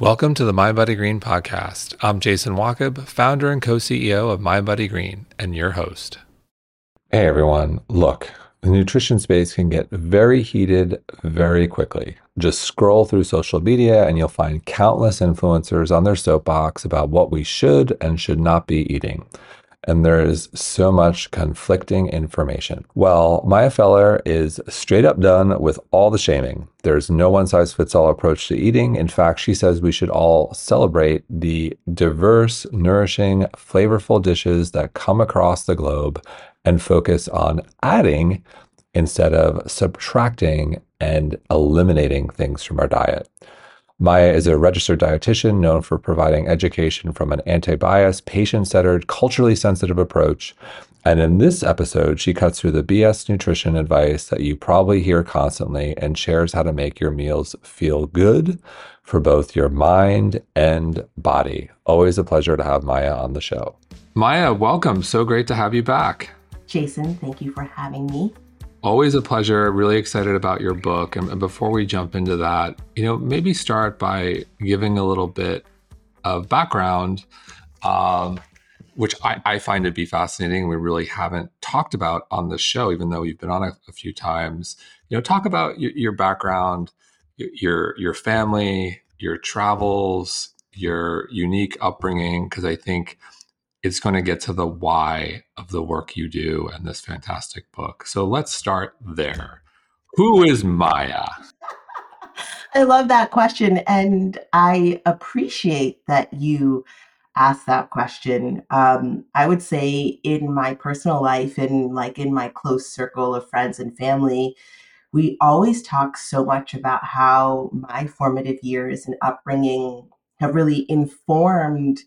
Welcome to the Mind Body Green podcast. I'm Jason Wachob, founder and co CEO of Mind Body Green, and your host. Hey everyone, look, the nutrition space can get very heated very quickly. Just scroll through social media and you'll find countless influencers on their soapbox about what we should and should not be eating and there is so much conflicting information. Well, Maya Feller is straight up done with all the shaming. There's no one size fits all approach to eating. In fact, she says we should all celebrate the diverse, nourishing, flavorful dishes that come across the globe and focus on adding instead of subtracting and eliminating things from our diet. Maya is a registered dietitian known for providing education from an anti bias, patient centered, culturally sensitive approach. And in this episode, she cuts through the BS nutrition advice that you probably hear constantly and shares how to make your meals feel good for both your mind and body. Always a pleasure to have Maya on the show. Maya, welcome. So great to have you back. Jason, thank you for having me. Always a pleasure. Really excited about your book. And before we jump into that, you know, maybe start by giving a little bit of background, um, which I, I, find to be fascinating. We really haven't talked about on the show, even though we've been on a, a few times. You know, talk about your, your background, your your family, your travels, your unique upbringing, because I think it's going to get to the why of the work you do and this fantastic book. So let's start there. Who is Maya? I love that question. And I appreciate that you asked that question. Um, I would say in my personal life and like in my close circle of friends and family, we always talk so much about how my formative years and upbringing have really informed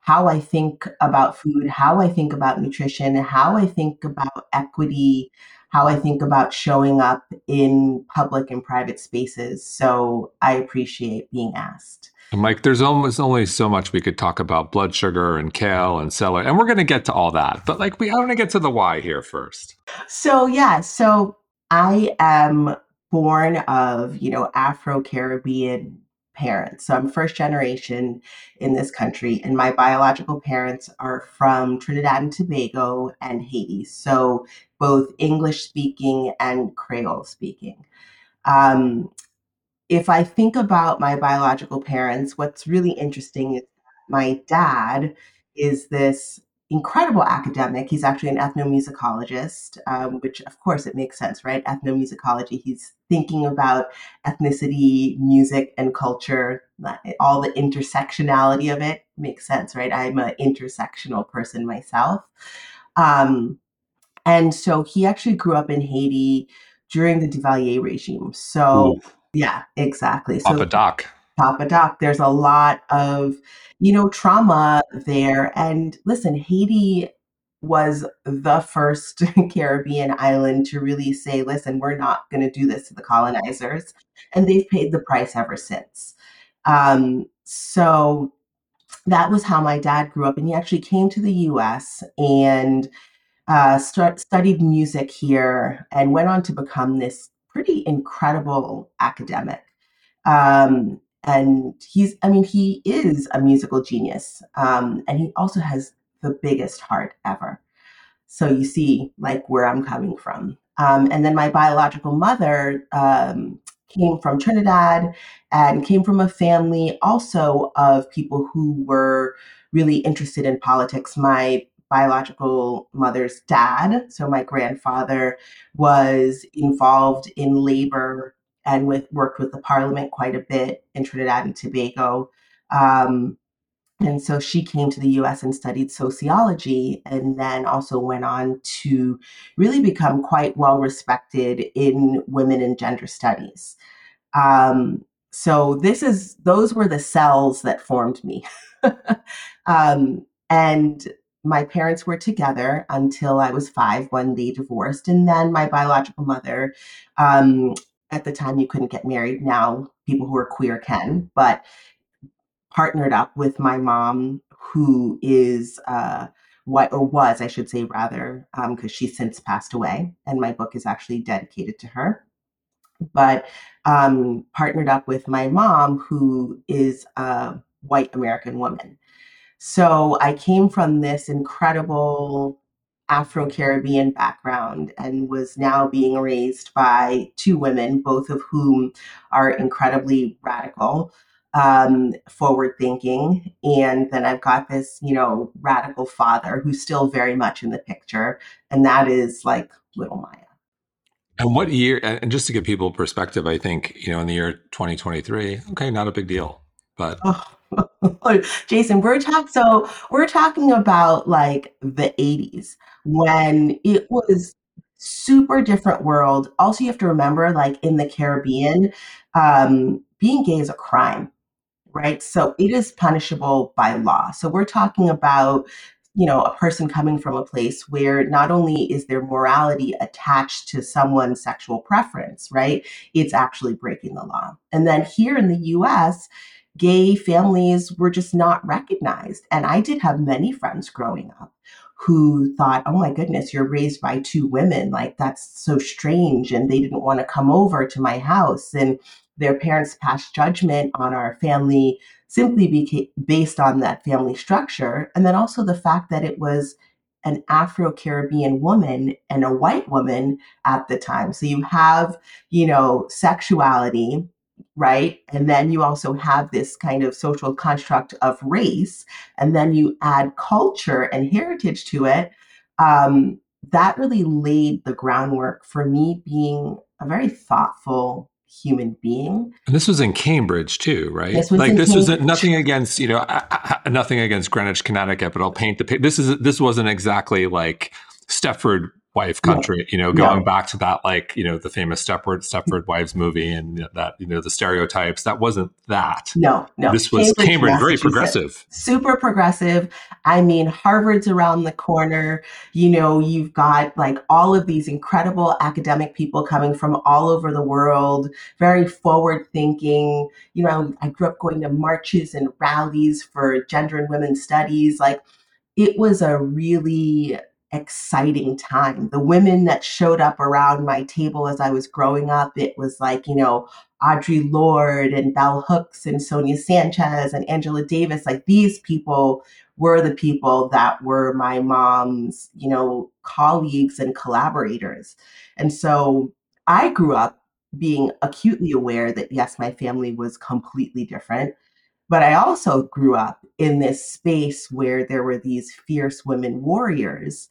how I think about food, how I think about nutrition, how I think about equity, how I think about showing up in public and private spaces. So I appreciate being asked. Mike, there's almost only so much we could talk about blood sugar and kale and celery, and we're going to get to all that. But like, we I want to get to the why here first. So yeah, so I am born of you know Afro Caribbean parents. So I'm first generation in this country, and my biological parents are from Trinidad and Tobago and Haiti. So both English speaking and Creole speaking. Um, if I think about my biological parents, what's really interesting is my dad is this incredible academic. He's actually an ethnomusicologist, um, which of course it makes sense, right? Ethnomusicology. He's thinking about ethnicity, music, and culture, all the intersectionality of it makes sense, right? I'm an intersectional person myself. Um, and so he actually grew up in Haiti during the Duvalier regime. So, Ooh. yeah, exactly. So, Papa Doc. Papa Doc, there's a lot of you know, trauma there. And listen, Haiti was the first Caribbean island to really say, listen, we're not going to do this to the colonizers. And they've paid the price ever since. Um, so that was how my dad grew up. And he actually came to the US and uh, start, studied music here and went on to become this pretty incredible academic. Um, and he's i mean he is a musical genius um, and he also has the biggest heart ever. So you see like where i'm coming from. Um, and then my biological mother um, came from trinidad and came from a family also of people who were really interested in politics. My biological mother's dad so my grandfather was involved in labor and with worked with the parliament quite a bit in Trinidad and Tobago. Um, and so she came to the US and studied sociology and then also went on to really become quite well respected in women and gender studies. Um, so this is those were the cells that formed me. um, and my parents were together until I was five when they divorced. And then my biological mother um, at the time you couldn't get married. Now people who are queer can, but partnered up with my mom, who is uh, what or was, I should say, rather, because um, she's since passed away, and my book is actually dedicated to her. but um, partnered up with my mom, who is a white American woman. So I came from this incredible Afro Caribbean background and was now being raised by two women, both of whom are incredibly radical, um, forward thinking. And then I've got this, you know, radical father who's still very much in the picture, and that is like little Maya. And what year, and just to give people perspective, I think, you know, in the year 2023, okay, not a big deal, but. Oh. Jason, we're talking so we're talking about like the 80s when it was super different world. Also, you have to remember, like in the Caribbean, um, being gay is a crime, right? So it is punishable by law. So we're talking about you know a person coming from a place where not only is their morality attached to someone's sexual preference right it's actually breaking the law and then here in the US gay families were just not recognized and I did have many friends growing up who thought, oh my goodness, you're raised by two women. Like, that's so strange. And they didn't want to come over to my house. And their parents passed judgment on our family simply beca- based on that family structure. And then also the fact that it was an Afro Caribbean woman and a white woman at the time. So you have, you know, sexuality right? And then you also have this kind of social construct of race, and then you add culture and heritage to it. Um, that really laid the groundwork for me being a very thoughtful human being. And this was in Cambridge too, right? This like this Cambridge. was nothing against you know nothing against Greenwich, Connecticut, but I'll paint the this is this wasn't exactly like Stepford wife country, no. you know, going no. back to that, like, you know, the famous Stepford, Stepford Wives movie and that, you know, the stereotypes, that wasn't that. No, no. This was Cambridge, Cambridge very progressive. Super progressive. I mean, Harvard's around the corner. You know, you've got like all of these incredible academic people coming from all over the world, very forward thinking. You know, I grew up going to marches and rallies for gender and women's studies. Like, it was a really exciting time. The women that showed up around my table as I was growing up, it was like, you know, Audre Lorde and Bell Hooks and Sonia Sanchez and Angela Davis. Like these people were the people that were my mom's, you know, colleagues and collaborators. And so I grew up being acutely aware that yes, my family was completely different. But I also grew up in this space where there were these fierce women warriors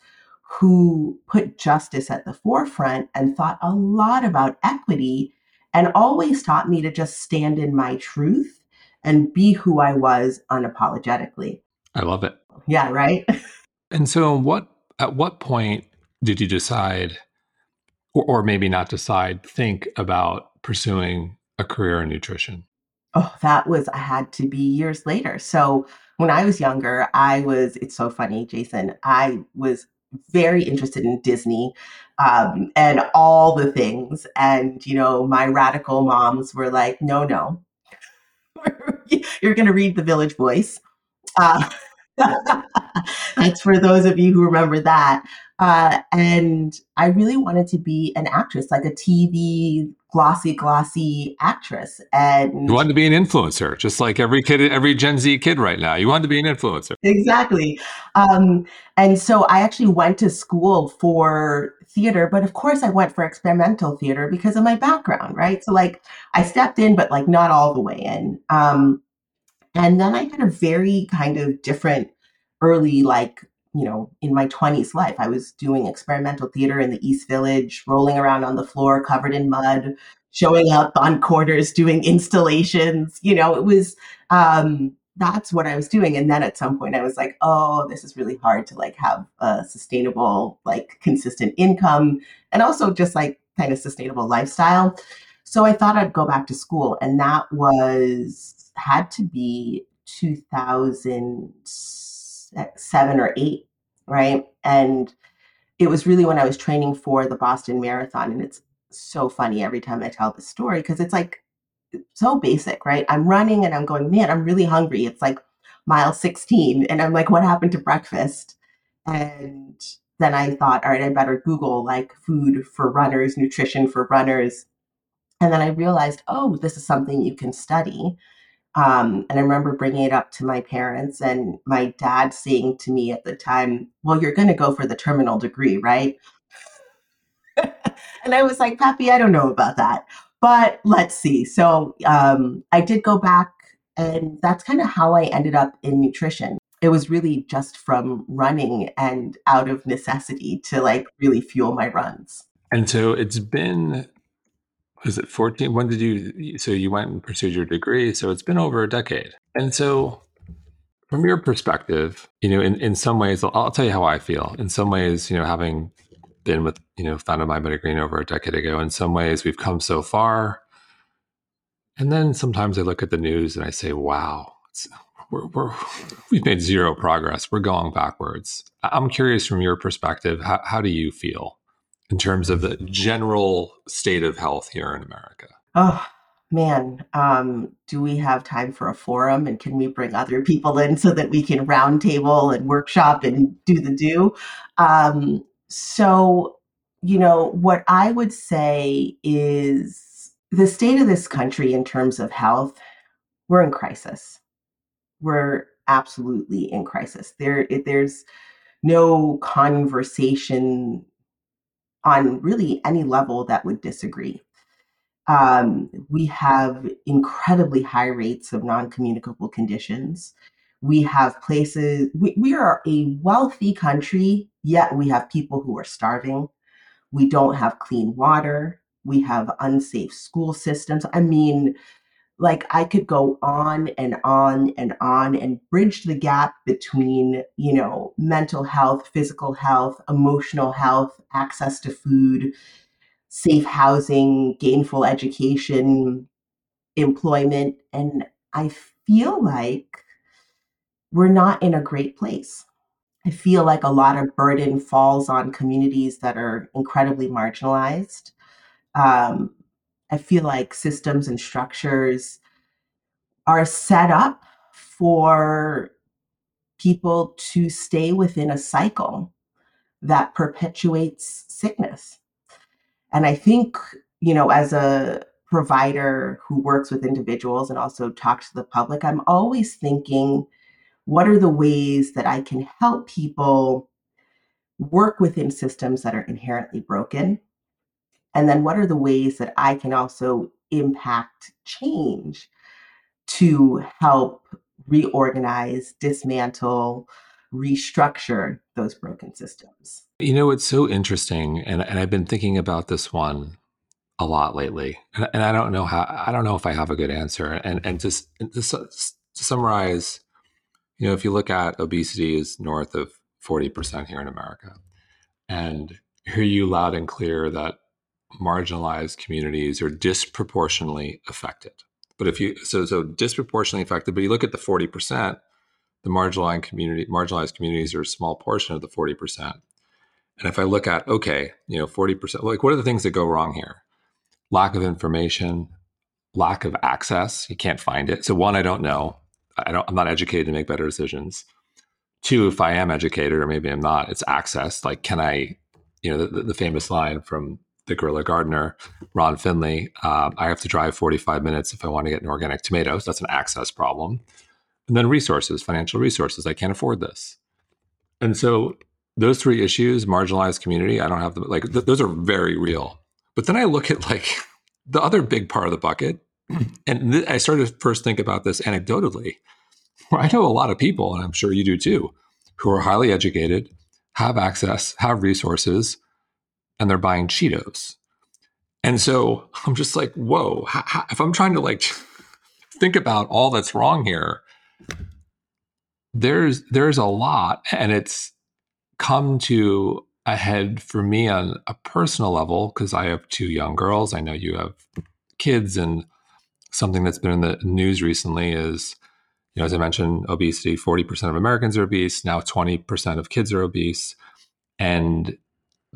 who put justice at the forefront and thought a lot about equity and always taught me to just stand in my truth and be who I was unapologetically. I love it. Yeah, right? and so what at what point did you decide or, or maybe not decide think about pursuing a career in nutrition? Oh, that was, I had to be years later. So when I was younger, I was, it's so funny, Jason, I was very interested in Disney um, and all the things. And, you know, my radical moms were like, no, no, you're going to read The Village Voice. Uh, that's for those of you who remember that. Uh, and I really wanted to be an actress, like a TV glossy, glossy actress. And you wanted to be an influencer, just like every kid, every Gen Z kid right now. You wanted to be an influencer. Exactly. Um, and so I actually went to school for theater, but of course I went for experimental theater because of my background, right? So like I stepped in, but like not all the way in. Um, and then I had a very kind of different early like you know, in my 20s life. I was doing experimental theater in the East Village, rolling around on the floor covered in mud, showing up on corners, doing installations. You know, it was, um, that's what I was doing. And then at some point I was like, oh, this is really hard to like have a sustainable, like consistent income and also just like kind of sustainable lifestyle. So I thought I'd go back to school. And that was, had to be 2007 or eight right? And it was really when I was training for the Boston Marathon. And it's so funny every time I tell this story because it's like so basic, right? I'm running and I'm going, man, I'm really hungry. It's like mile 16. And I'm like, what happened to breakfast? And then I thought, all right, I better Google like food for runners, nutrition for runners. And then I realized, oh, this is something you can study. Um, and I remember bringing it up to my parents and my dad saying to me at the time, Well, you're going to go for the terminal degree, right? and I was like, Pappy, I don't know about that. But let's see. So um, I did go back, and that's kind of how I ended up in nutrition. It was really just from running and out of necessity to like really fuel my runs. And so it's been was it 14 when did you so you went and pursued your degree so it's been over a decade. And so from your perspective you know in, in some ways I'll, I'll tell you how i feel. In some ways you know having been with you know founded mindbody green over a decade ago in some ways we've come so far. And then sometimes i look at the news and i say wow we're, we're, we've made zero progress. We're going backwards. I'm curious from your perspective how, how do you feel in terms of the general state of health here in America? Oh, man. Um, do we have time for a forum and can we bring other people in so that we can roundtable and workshop and do the do? Um, so, you know, what I would say is the state of this country in terms of health, we're in crisis. We're absolutely in crisis. There, there's no conversation on really any level that would disagree. Um, we have incredibly high rates of non communicable conditions. We have places, we, we are a wealthy country, yet we have people who are starving. We don't have clean water. We have unsafe school systems. I mean, like I could go on and on and on and bridge the gap between, you know, mental health, physical health, emotional health, access to food, safe housing, gainful education, employment. And I feel like we're not in a great place. I feel like a lot of burden falls on communities that are incredibly marginalized. Um, I feel like systems and structures are set up for people to stay within a cycle that perpetuates sickness. And I think, you know, as a provider who works with individuals and also talks to the public, I'm always thinking, what are the ways that I can help people work within systems that are inherently broken and then what are the ways that I can also impact change to help reorganize, dismantle, restructure those broken systems? You know, it's so interesting. And, and I've been thinking about this one a lot lately. And, and I don't know how, I don't know if I have a good answer. And, and just to, to summarize, you know, if you look at obesity is north of 40% here in America. And hear you loud and clear that marginalized communities are disproportionately affected. But if you so so disproportionately affected, but you look at the 40%, the marginalized community marginalized communities are a small portion of the 40%. And if I look at okay, you know, 40%, like what are the things that go wrong here? Lack of information, lack of access, you can't find it. So one, I don't know. I don't I'm not educated to make better decisions. Two, if I am educated or maybe I'm not, it's access. Like can I, you know, the, the famous line from the Guerrilla Gardener, Ron Finley. Um, I have to drive 45 minutes if I want to get an organic tomatoes. That's an access problem. And then resources, financial resources. I can't afford this. And so those three issues, marginalized community, I don't have the like th- those are very real. But then I look at like the other big part of the bucket, and th- I started to first think about this anecdotally. I know a lot of people, and I'm sure you do too, who are highly educated, have access, have resources, and they're buying Cheetos. And so I'm just like, whoa, how, how, if I'm trying to like think about all that's wrong here, there's there's a lot and it's come to a head for me on a personal level because I have two young girls. I know you have kids and something that's been in the news recently is you know as I mentioned obesity 40% of Americans are obese, now 20% of kids are obese and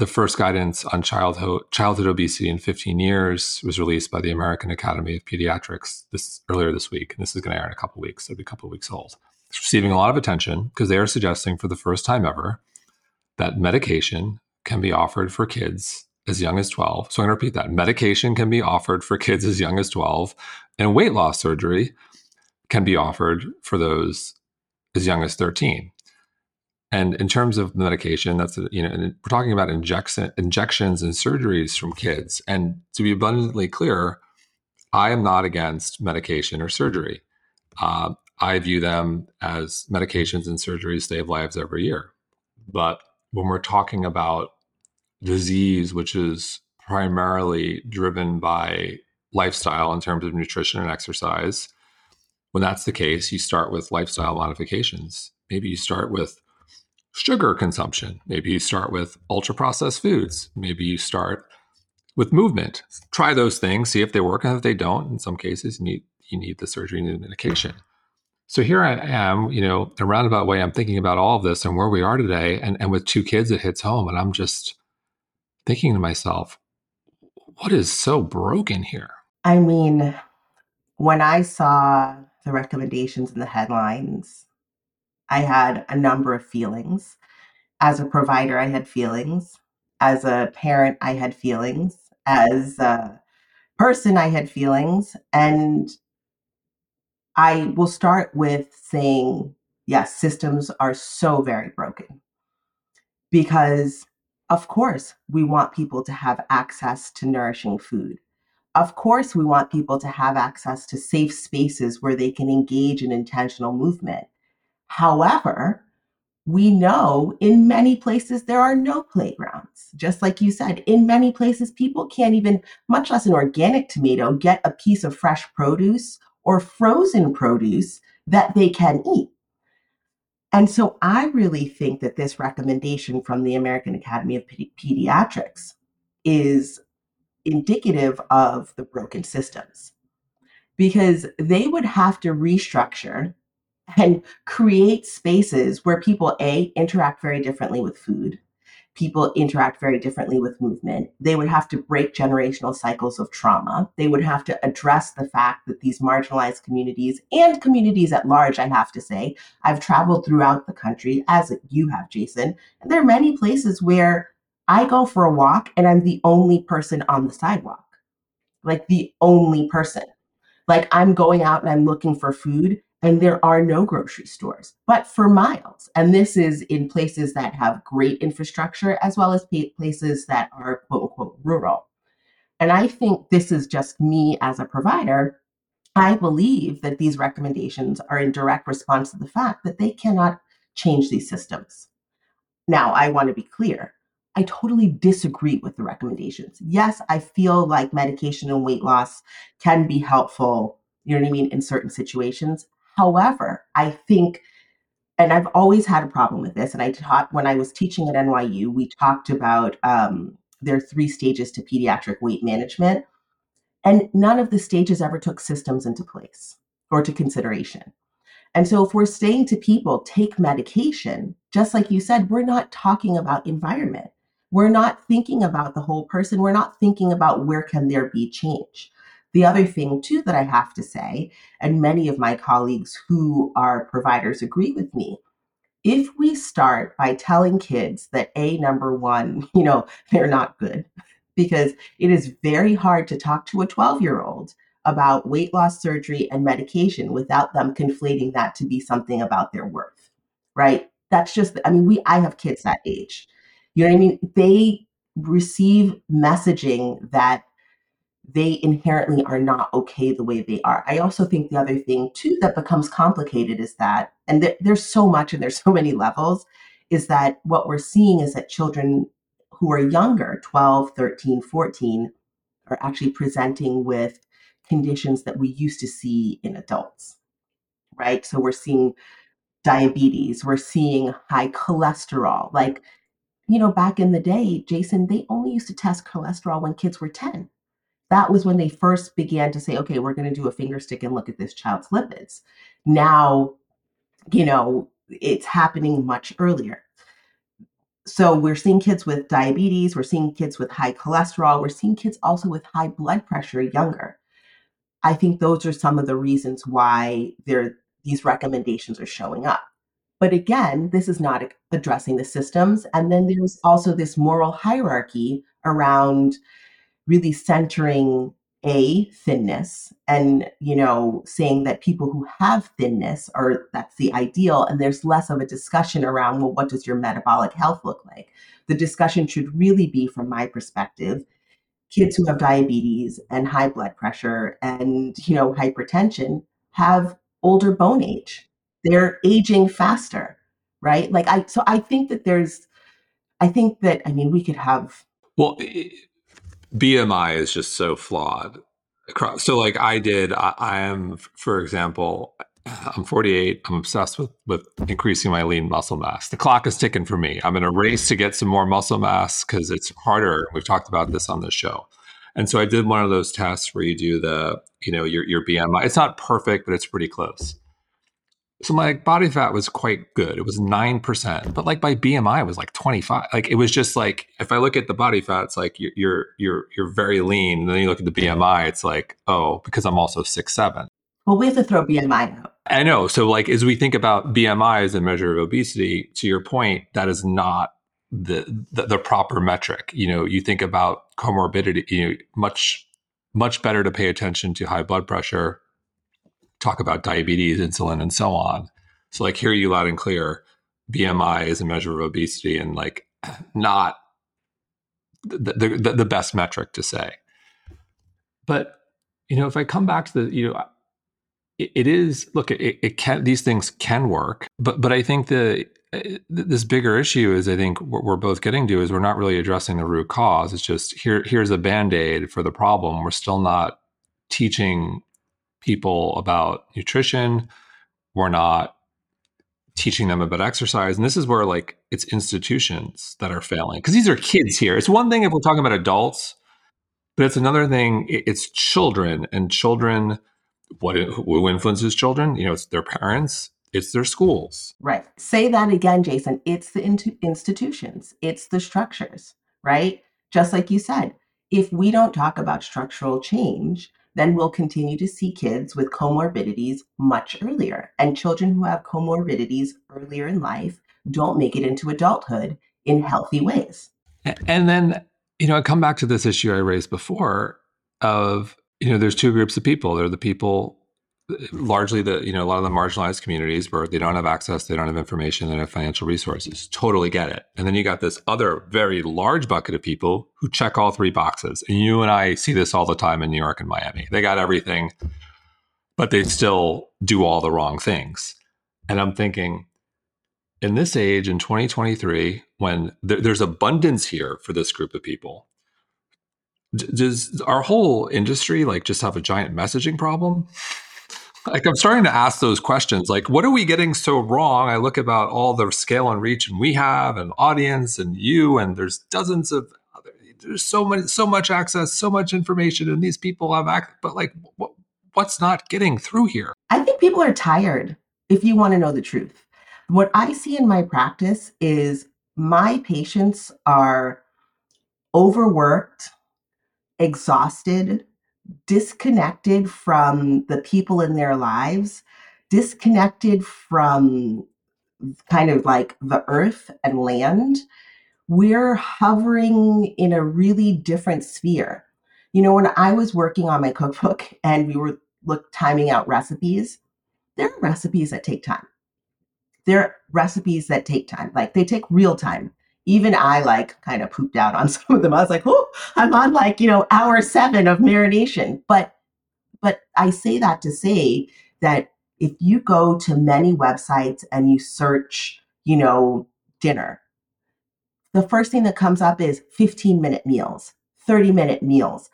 the first guidance on childhood childhood obesity in 15 years was released by the American Academy of Pediatrics this earlier this week, and this is going to air in a couple weeks. So it'll be a couple weeks old. It's receiving a lot of attention because they are suggesting for the first time ever that medication can be offered for kids as young as 12. So I'm going to repeat that. Medication can be offered for kids as young as 12, and weight loss surgery can be offered for those as young as 13. And in terms of the medication, that's you know, we're talking about injection, injections and surgeries from kids. And to be abundantly clear, I am not against medication or surgery. Uh, I view them as medications and surgeries save lives every year. But when we're talking about disease, which is primarily driven by lifestyle in terms of nutrition and exercise, when that's the case, you start with lifestyle modifications. Maybe you start with sugar consumption. Maybe you start with ultra processed foods. Maybe you start with movement. Try those things, see if they work, and if they don't, in some cases, you need you need the surgery and the medication. So here I am, you know, in a roundabout way, I'm thinking about all of this and where we are today, and, and with two kids, it hits home, and I'm just thinking to myself, what is so broken here? I mean, when I saw the recommendations in the headlines, I had a number of feelings. As a provider, I had feelings. As a parent, I had feelings. As a person, I had feelings. And I will start with saying, yes, systems are so very broken because of course, we want people to have access to nourishing food. Of course, we want people to have access to safe spaces where they can engage in intentional movement. However, we know in many places there are no playgrounds. Just like you said, in many places, people can't even, much less an organic tomato, get a piece of fresh produce or frozen produce that they can eat. And so I really think that this recommendation from the American Academy of Pediatrics is indicative of the broken systems because they would have to restructure and create spaces where people a interact very differently with food people interact very differently with movement. They would have to break generational cycles of trauma. They would have to address the fact that these marginalized communities and communities at large, I have to say, I've traveled throughout the country, as you have, Jason. And there are many places where I go for a walk and I'm the only person on the sidewalk, like the only person. Like I'm going out and I'm looking for food and there are no grocery stores, but for miles. And this is in places that have great infrastructure as well as places that are quote unquote rural. And I think this is just me as a provider. I believe that these recommendations are in direct response to the fact that they cannot change these systems. Now, I want to be clear. I totally disagree with the recommendations. Yes, I feel like medication and weight loss can be helpful, you know what I mean, in certain situations. However, I think, and I've always had a problem with this, and I taught when I was teaching at NYU, we talked about um, there are three stages to pediatric weight management, and none of the stages ever took systems into place or to consideration. And so, if we're saying to people, take medication, just like you said, we're not talking about environment. We're not thinking about the whole person. We're not thinking about where can there be change. The other thing, too, that I have to say, and many of my colleagues who are providers agree with me, if we start by telling kids that A, number one, you know, they're not good, because it is very hard to talk to a 12 year old about weight loss surgery and medication without them conflating that to be something about their worth, right? That's just, I mean, we, I have kids that age. You know what I mean? They receive messaging that they inherently are not okay the way they are. I also think the other thing too that becomes complicated is that, and th- there's so much and there's so many levels, is that what we're seeing is that children who are younger, 12, 13, 14, are actually presenting with conditions that we used to see in adults, right? So we're seeing diabetes, we're seeing high cholesterol. Like, you know, back in the day, Jason, they only used to test cholesterol when kids were 10 that was when they first began to say, okay, we're going to do a finger stick and look at this child's lipids. Now, you know, it's happening much earlier. So we're seeing kids with diabetes, we're seeing kids with high cholesterol, we're seeing kids also with high blood pressure younger. I think those are some of the reasons why there these recommendations are showing up. But again, this is not addressing the systems. And then there's also this moral hierarchy around really centering a thinness and you know saying that people who have thinness are that's the ideal and there's less of a discussion around well what does your metabolic health look like? The discussion should really be from my perspective kids who have diabetes and high blood pressure and you know hypertension have older bone age. They're aging faster right? Like i so i think that there's i think that i mean we could have well bmi is just so flawed so like i did I, I am for example I'm 48. I'm obsessed with with increasing my lean muscle mass. The clock is ticking for me. I'm in a race to get some more muscle mass because it's harder. We've talked about this on the show. And so I did one of those tests where you do the, you know, your your BMI. It's not perfect, but it's pretty close. So my body fat was quite good. It was 9%, but like my BMI was like 25. Like it was just like if I look at the body fat, it's like you're you're you're, you're very lean. And then you look at the BMI, it's like, oh, because I'm also six seven. Well, we have to throw BMI out. I know. So, like, as we think about BMI as a measure of obesity, to your point, that is not the, the, the proper metric. You know, you think about comorbidity. You know, much much better to pay attention to high blood pressure, talk about diabetes, insulin, and so on. So, like, hear you loud and clear. BMI is a measure of obesity, and like, not the, the, the best metric to say. But you know, if I come back to the, you know, it is look it, it, can these things can work but but i think the uh, this bigger issue is i think what we're both getting to is we're not really addressing the root cause it's just here here's a band-aid for the problem we're still not teaching people about nutrition we're not teaching them about exercise and this is where like it's institutions that are failing because these are kids here it's one thing if we're talking about adults but it's another thing it's children and children what who influences children? You know, it's their parents, it's their schools. Right. Say that again, Jason. It's the in- institutions, it's the structures, right? Just like you said, if we don't talk about structural change, then we'll continue to see kids with comorbidities much earlier. And children who have comorbidities earlier in life don't make it into adulthood in healthy ways. And then, you know, I come back to this issue I raised before of you know, there's two groups of people. There are the people, largely the, you know, a lot of the marginalized communities where they don't have access, they don't have information, they don't have financial resources. Totally get it. And then you got this other very large bucket of people who check all three boxes. And you and I see this all the time in New York and Miami. They got everything, but they still do all the wrong things. And I'm thinking, in this age, in 2023, when th- there's abundance here for this group of people, does our whole industry like just have a giant messaging problem? Like I'm starting to ask those questions. Like, what are we getting so wrong? I look about all the scale and reach and we have and audience and you and there's dozens of other there's so many so much access, so much information, and these people have access. But like, what, what's not getting through here? I think people are tired. If you want to know the truth, what I see in my practice is my patients are overworked exhausted, disconnected from the people in their lives, disconnected from kind of like the earth and land. We're hovering in a really different sphere. You know, when I was working on my cookbook and we were look timing out recipes, there are recipes that take time. There are recipes that take time. Like they take real time even I like kind of pooped out on some of them. I was like, oh, I'm on like, you know, hour seven of marination. But but I say that to say that if you go to many websites and you search, you know, dinner, the first thing that comes up is 15 minute meals, 30 minute meals.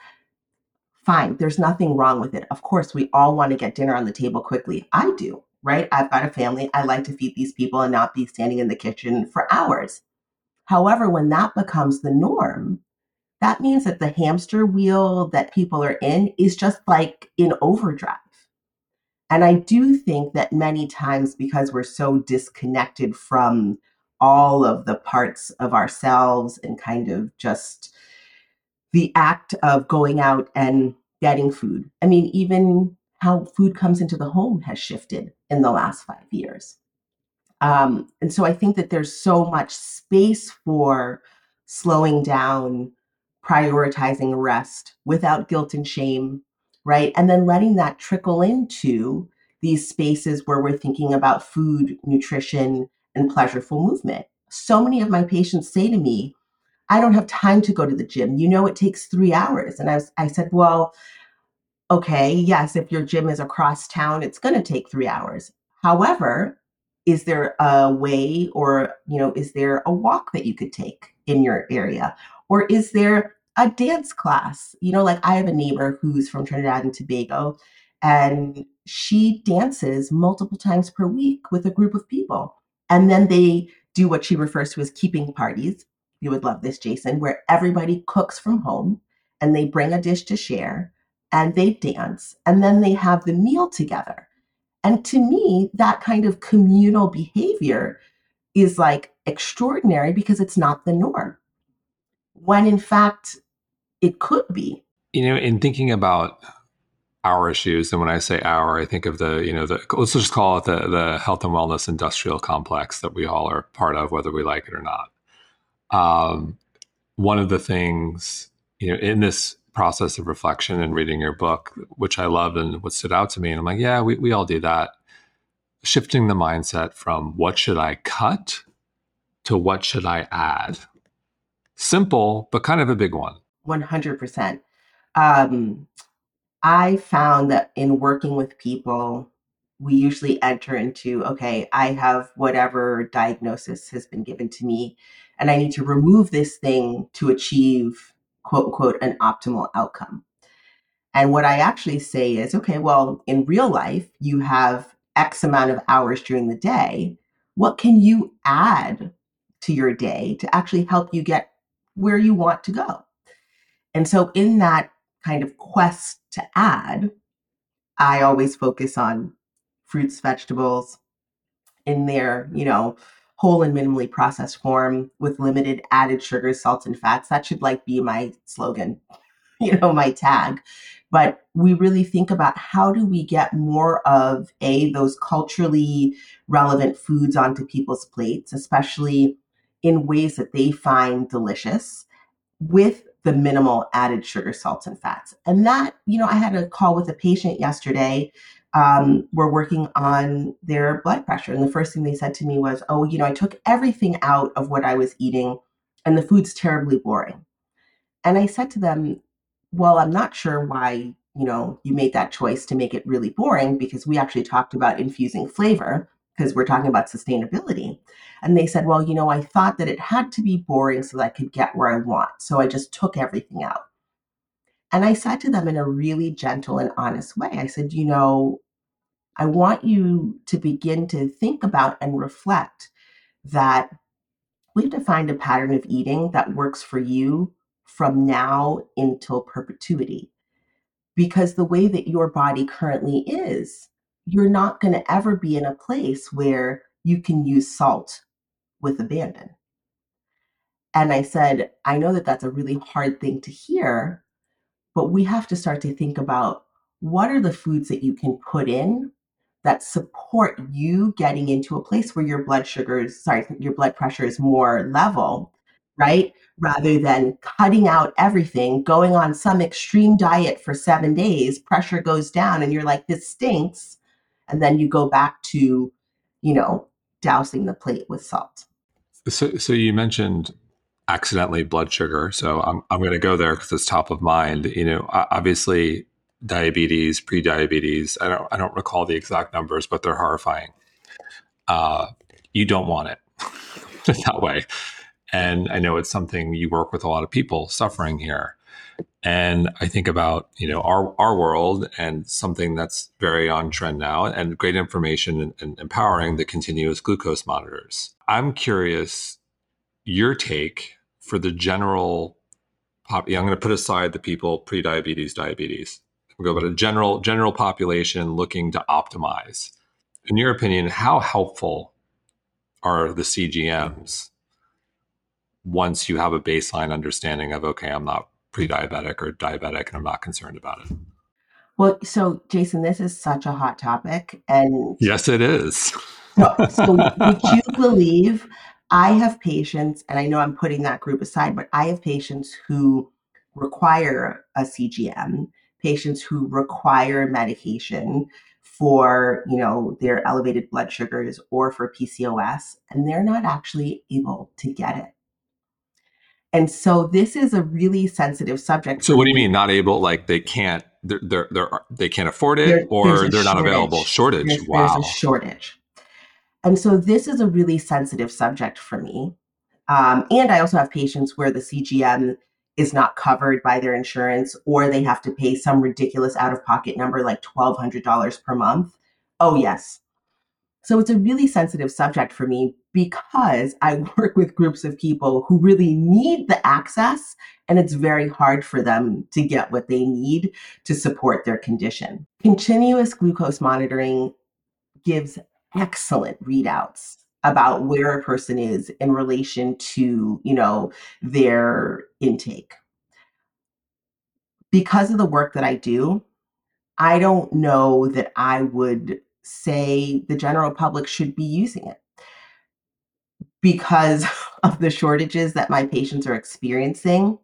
Fine, there's nothing wrong with it. Of course, we all want to get dinner on the table quickly. I do, right? I've got a family. I like to feed these people and not be standing in the kitchen for hours. However, when that becomes the norm, that means that the hamster wheel that people are in is just like in overdrive. And I do think that many times, because we're so disconnected from all of the parts of ourselves and kind of just the act of going out and getting food. I mean, even how food comes into the home has shifted in the last five years. Um, and so I think that there's so much space for slowing down, prioritizing rest without guilt and shame, right? And then letting that trickle into these spaces where we're thinking about food, nutrition, and pleasureful movement. So many of my patients say to me, I don't have time to go to the gym. You know, it takes three hours. And I, was, I said, Well, okay, yes, if your gym is across town, it's going to take three hours. However, is there a way or, you know, is there a walk that you could take in your area? Or is there a dance class? You know, like I have a neighbor who's from Trinidad and Tobago, and she dances multiple times per week with a group of people. And then they do what she refers to as keeping parties. You would love this, Jason, where everybody cooks from home and they bring a dish to share and they dance and then they have the meal together. And to me, that kind of communal behavior is like extraordinary because it's not the norm. When in fact, it could be. You know, in thinking about our issues, and when I say our, I think of the, you know, the let's just call it the the health and wellness industrial complex that we all are part of, whether we like it or not. Um, one of the things, you know, in this process of reflection and reading your book, which I loved and what stood out to me. And I'm like, yeah, we, we all do that. Shifting the mindset from what should I cut to what should I add? Simple, but kind of a big one. 100%. Um, I found that in working with people, we usually enter into okay, I have whatever diagnosis has been given to me, and I need to remove this thing to achieve quote unquote an optimal outcome. And what I actually say is, okay, well, in real life, you have X amount of hours during the day. What can you add to your day to actually help you get where you want to go? And so, in that kind of quest to add, I always focus on fruits, vegetables in their, you know, whole and minimally processed form with limited added sugars, salts, and fats. That should like be my slogan, you know, my tag. But we really think about how do we get more of a those culturally relevant foods onto people's plates, especially in ways that they find delicious with the minimal added sugar, salts, and fats. And that, you know, I had a call with a patient yesterday um, were working on their blood pressure. And the first thing they said to me was, Oh, you know, I took everything out of what I was eating, and the food's terribly boring. And I said to them, Well, I'm not sure why, you know, you made that choice to make it really boring because we actually talked about infusing flavor because we're talking about sustainability. And they said, Well, you know, I thought that it had to be boring so that I could get where I want. So I just took everything out. And I said to them in a really gentle and honest way, I said, you know, I want you to begin to think about and reflect that we have to find a pattern of eating that works for you from now until perpetuity. Because the way that your body currently is, you're not going to ever be in a place where you can use salt with abandon. And I said, I know that that's a really hard thing to hear, but we have to start to think about what are the foods that you can put in that support you getting into a place where your blood sugars, sorry, your blood pressure is more level, right? Rather than cutting out everything, going on some extreme diet for seven days, pressure goes down, and you're like, this stinks. And then you go back to, you know, dousing the plate with salt. So, so you mentioned accidentally blood sugar. So I'm, I'm going to go there because it's top of mind. You know, obviously diabetes, pre-diabetes. I don't I don't recall the exact numbers, but they're horrifying. Uh, you don't want it that way. And I know it's something you work with a lot of people suffering here. And I think about, you know, our, our world and something that's very on trend now and great information and, and empowering the continuous glucose monitors. I'm curious your take for the general pop, I'm going to put aside the people pre-diabetes, diabetes. We'll go about a general general population looking to optimize. In your opinion, how helpful are the CGMs once you have a baseline understanding of okay, I'm not pre-diabetic or diabetic and I'm not concerned about it? Well, so Jason, this is such a hot topic and Yes, it is. No, so would you believe I have patients, and I know I'm putting that group aside, but I have patients who require a CGM, patients who require medication for, you know, their elevated blood sugars or for PCOS, and they're not actually able to get it. And so this is a really sensitive subject. So what do you mean not able? Like they can't, they're, they're, they're they can't afford it, there, or they're not available? Shortage. There's, wow. There's a shortage. And so this is a really sensitive subject for me. Um, and I also have patients where the CGM is not covered by their insurance or they have to pay some ridiculous out of pocket number like $1,200 per month. Oh, yes. So it's a really sensitive subject for me because I work with groups of people who really need the access and it's very hard for them to get what they need to support their condition. Continuous glucose monitoring gives excellent readouts about where a person is in relation to, you know, their intake. Because of the work that I do, I don't know that I would say the general public should be using it because of the shortages that my patients are experiencing,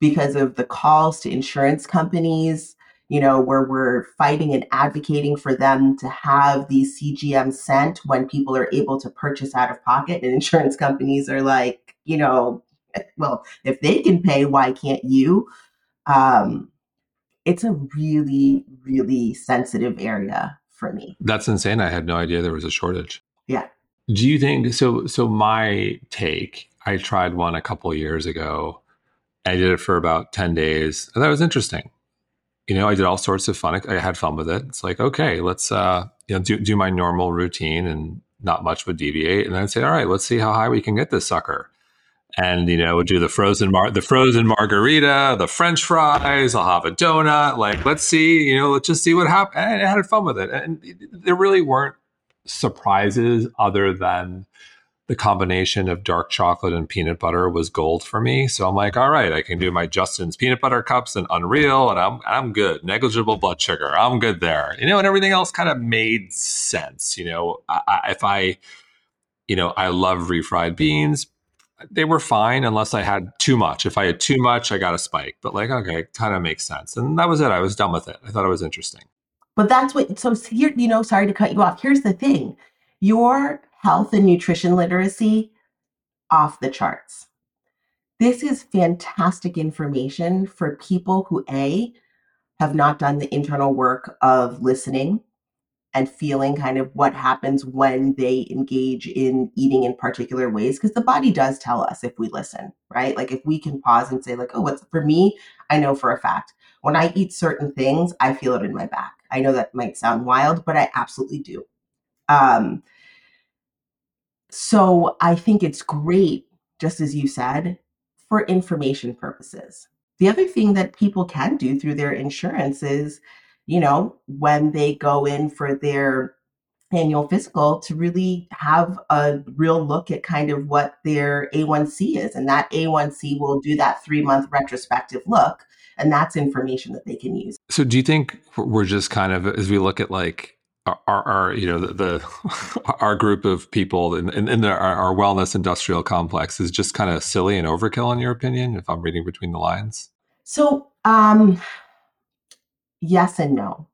because of the calls to insurance companies, you know, where we're fighting and advocating for them to have these CGM sent when people are able to purchase out of pocket, and insurance companies are like, you know, well, if they can pay, why can't you? Um, it's a really, really sensitive area for me. That's insane. I had no idea there was a shortage. Yeah. Do you think so? So my take, I tried one a couple years ago. I did it for about ten days, and that was interesting you know, I did all sorts of fun. I had fun with it. It's like, okay, let's, uh, you know, do, do my normal routine and not much would deviate. And then I'd say, all right, let's see how high we can get this sucker. And, you know, we'll do the frozen, mar- the frozen margarita, the French fries. I'll have a donut. Like, let's see, you know, let's just see what happens. And I had fun with it. And there really weren't surprises other than the combination of dark chocolate and peanut butter was gold for me. So I'm like, all right, I can do my Justin's peanut butter cups and Unreal, and I'm I'm good. Negligible blood sugar, I'm good there. You know, and everything else kind of made sense. You know, I, I, if I, you know, I love refried beans. They were fine unless I had too much. If I had too much, I got a spike. But like, okay, kind of makes sense. And that was it. I was done with it. I thought it was interesting. But that's what. So here, you know, sorry to cut you off. Here's the thing: your health and nutrition literacy off the charts. This is fantastic information for people who, A, have not done the internal work of listening and feeling kind of what happens when they engage in eating in particular ways because the body does tell us if we listen right? Like if we can pause and say like oh what's for me i know for a fact when i eat certain things i feel it in my back. I know that might sound wild but i absolutely do. Um, so I think it's great, just as you said, for information purposes. The other thing that people can do through their insurance is, you know, when they go in for their annual physical to really have a real look at kind of what their A1C is. And that A1C will do that three month retrospective look. And that's information that they can use. So, do you think we're just kind of, as we look at like our, our, you know the, the our group of people in, in, in the, our, our, wellness industrial complex is just kind of silly and overkill in your opinion if i'm reading between the lines? So um yes and no.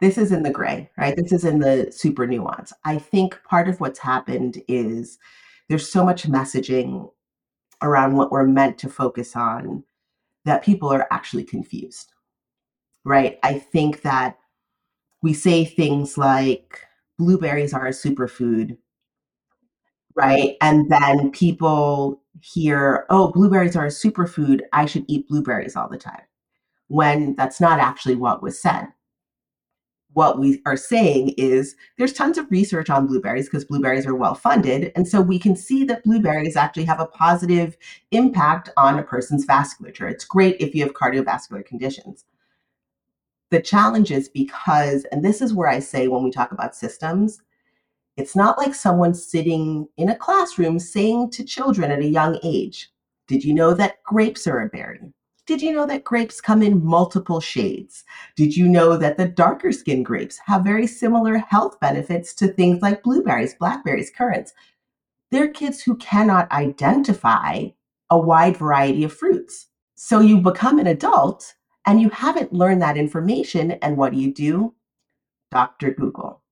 This is in the gray right? This is in the super nuance. I think part of what's happened is there's so much messaging around what we're meant to focus on that people are actually confused right? I think that we say things like blueberries are a superfood, right? And then people hear, oh, blueberries are a superfood. I should eat blueberries all the time. When that's not actually what was said. What we are saying is there's tons of research on blueberries because blueberries are well funded. And so we can see that blueberries actually have a positive impact on a person's vasculature. It's great if you have cardiovascular conditions the challenge is because, and this is where I say when we talk about systems, it's not like someone sitting in a classroom saying to children at a young age, Did you know that grapes are a berry? Did you know that grapes come in multiple shades? Did you know that the darker skinned grapes have very similar health benefits to things like blueberries, blackberries, currants? They're kids who cannot identify a wide variety of fruits. So you become an adult and you haven't learned that information. And what do you do? Dr. Google.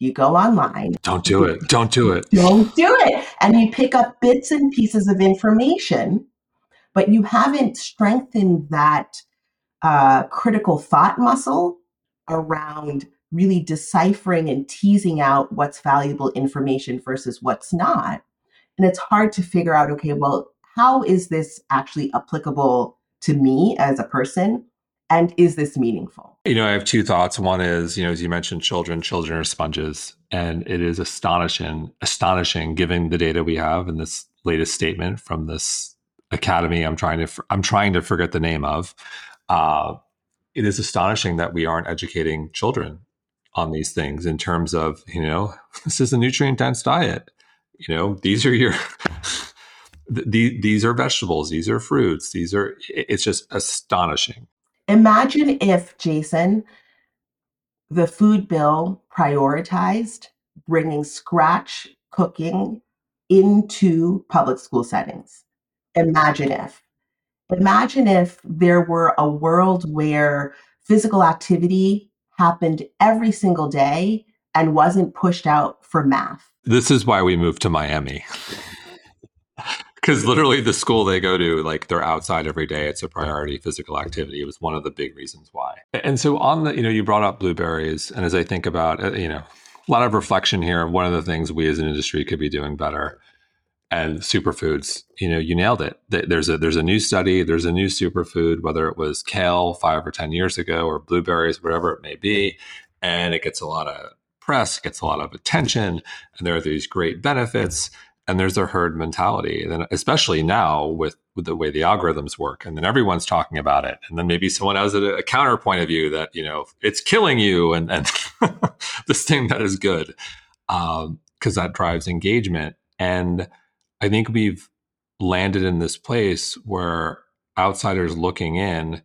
You go online. Don't do it. Don't do it. Don't do it. And you pick up bits and pieces of information, but you haven't strengthened that uh, critical thought muscle around really deciphering and teasing out what's valuable information versus what's not. And it's hard to figure out okay, well, how is this actually applicable to me as a person? And is this meaningful? You know, I have two thoughts. One is, you know, as you mentioned, children, children are sponges. And it is astonishing, astonishing given the data we have in this latest statement from this academy I'm trying to I'm trying to forget the name of. Uh, it is astonishing that we aren't educating children on these things in terms of, you know, this is a nutrient dense diet. You know, these are your the, these are vegetables, these are fruits, these are it's just astonishing. Imagine if Jason the food bill prioritized bringing scratch cooking into public school settings. Imagine if. Imagine if there were a world where physical activity happened every single day and wasn't pushed out for math. This is why we moved to Miami. Because literally, the school they go to, like they're outside every day. It's a priority physical activity. It was one of the big reasons why. And so, on the, you know, you brought up blueberries. And as I think about, uh, you know, a lot of reflection here, one of the things we as an industry could be doing better and superfoods you know you nailed it there's a there's a new study there's a new superfood whether it was kale 5 or 10 years ago or blueberries whatever it may be and it gets a lot of press gets a lot of attention and there are these great benefits and there's a herd mentality and especially now with, with the way the algorithms work and then everyone's talking about it and then maybe someone has a, a counterpoint of view that you know it's killing you and, and this thing that is good because um, that drives engagement. And I think we've landed in this place where outsiders looking in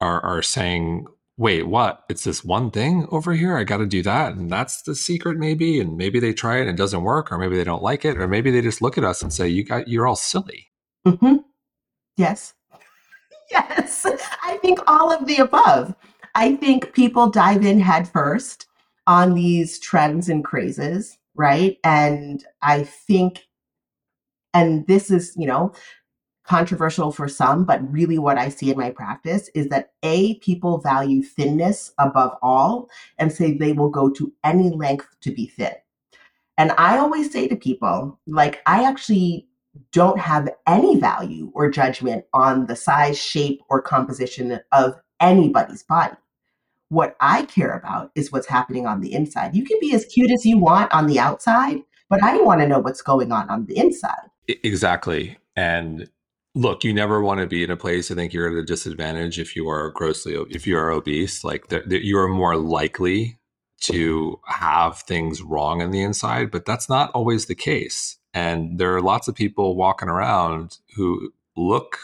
are, are saying, wait, what? It's this one thing over here. I got to do that. And that's the secret, maybe. And maybe they try it and it doesn't work, or maybe they don't like it, or maybe they just look at us and say, you got, you're all silly. Mm-hmm. Yes. yes. I think all of the above. I think people dive in headfirst on these trends and crazes, right? And I think and this is, you know, controversial for some, but really what I see in my practice is that A, people value thinness above all and say they will go to any length to be thin. And I always say to people, like, I actually don't have any value or judgment on the size, shape, or composition of anybody's body. What I care about is what's happening on the inside. You can be as cute as you want on the outside, but I want to know what's going on on the inside. Exactly. And look, you never want to be in a place. I think you're at a disadvantage if you are grossly, if you are obese. Like the, the, you are more likely to have things wrong on the inside, but that's not always the case. And there are lots of people walking around who look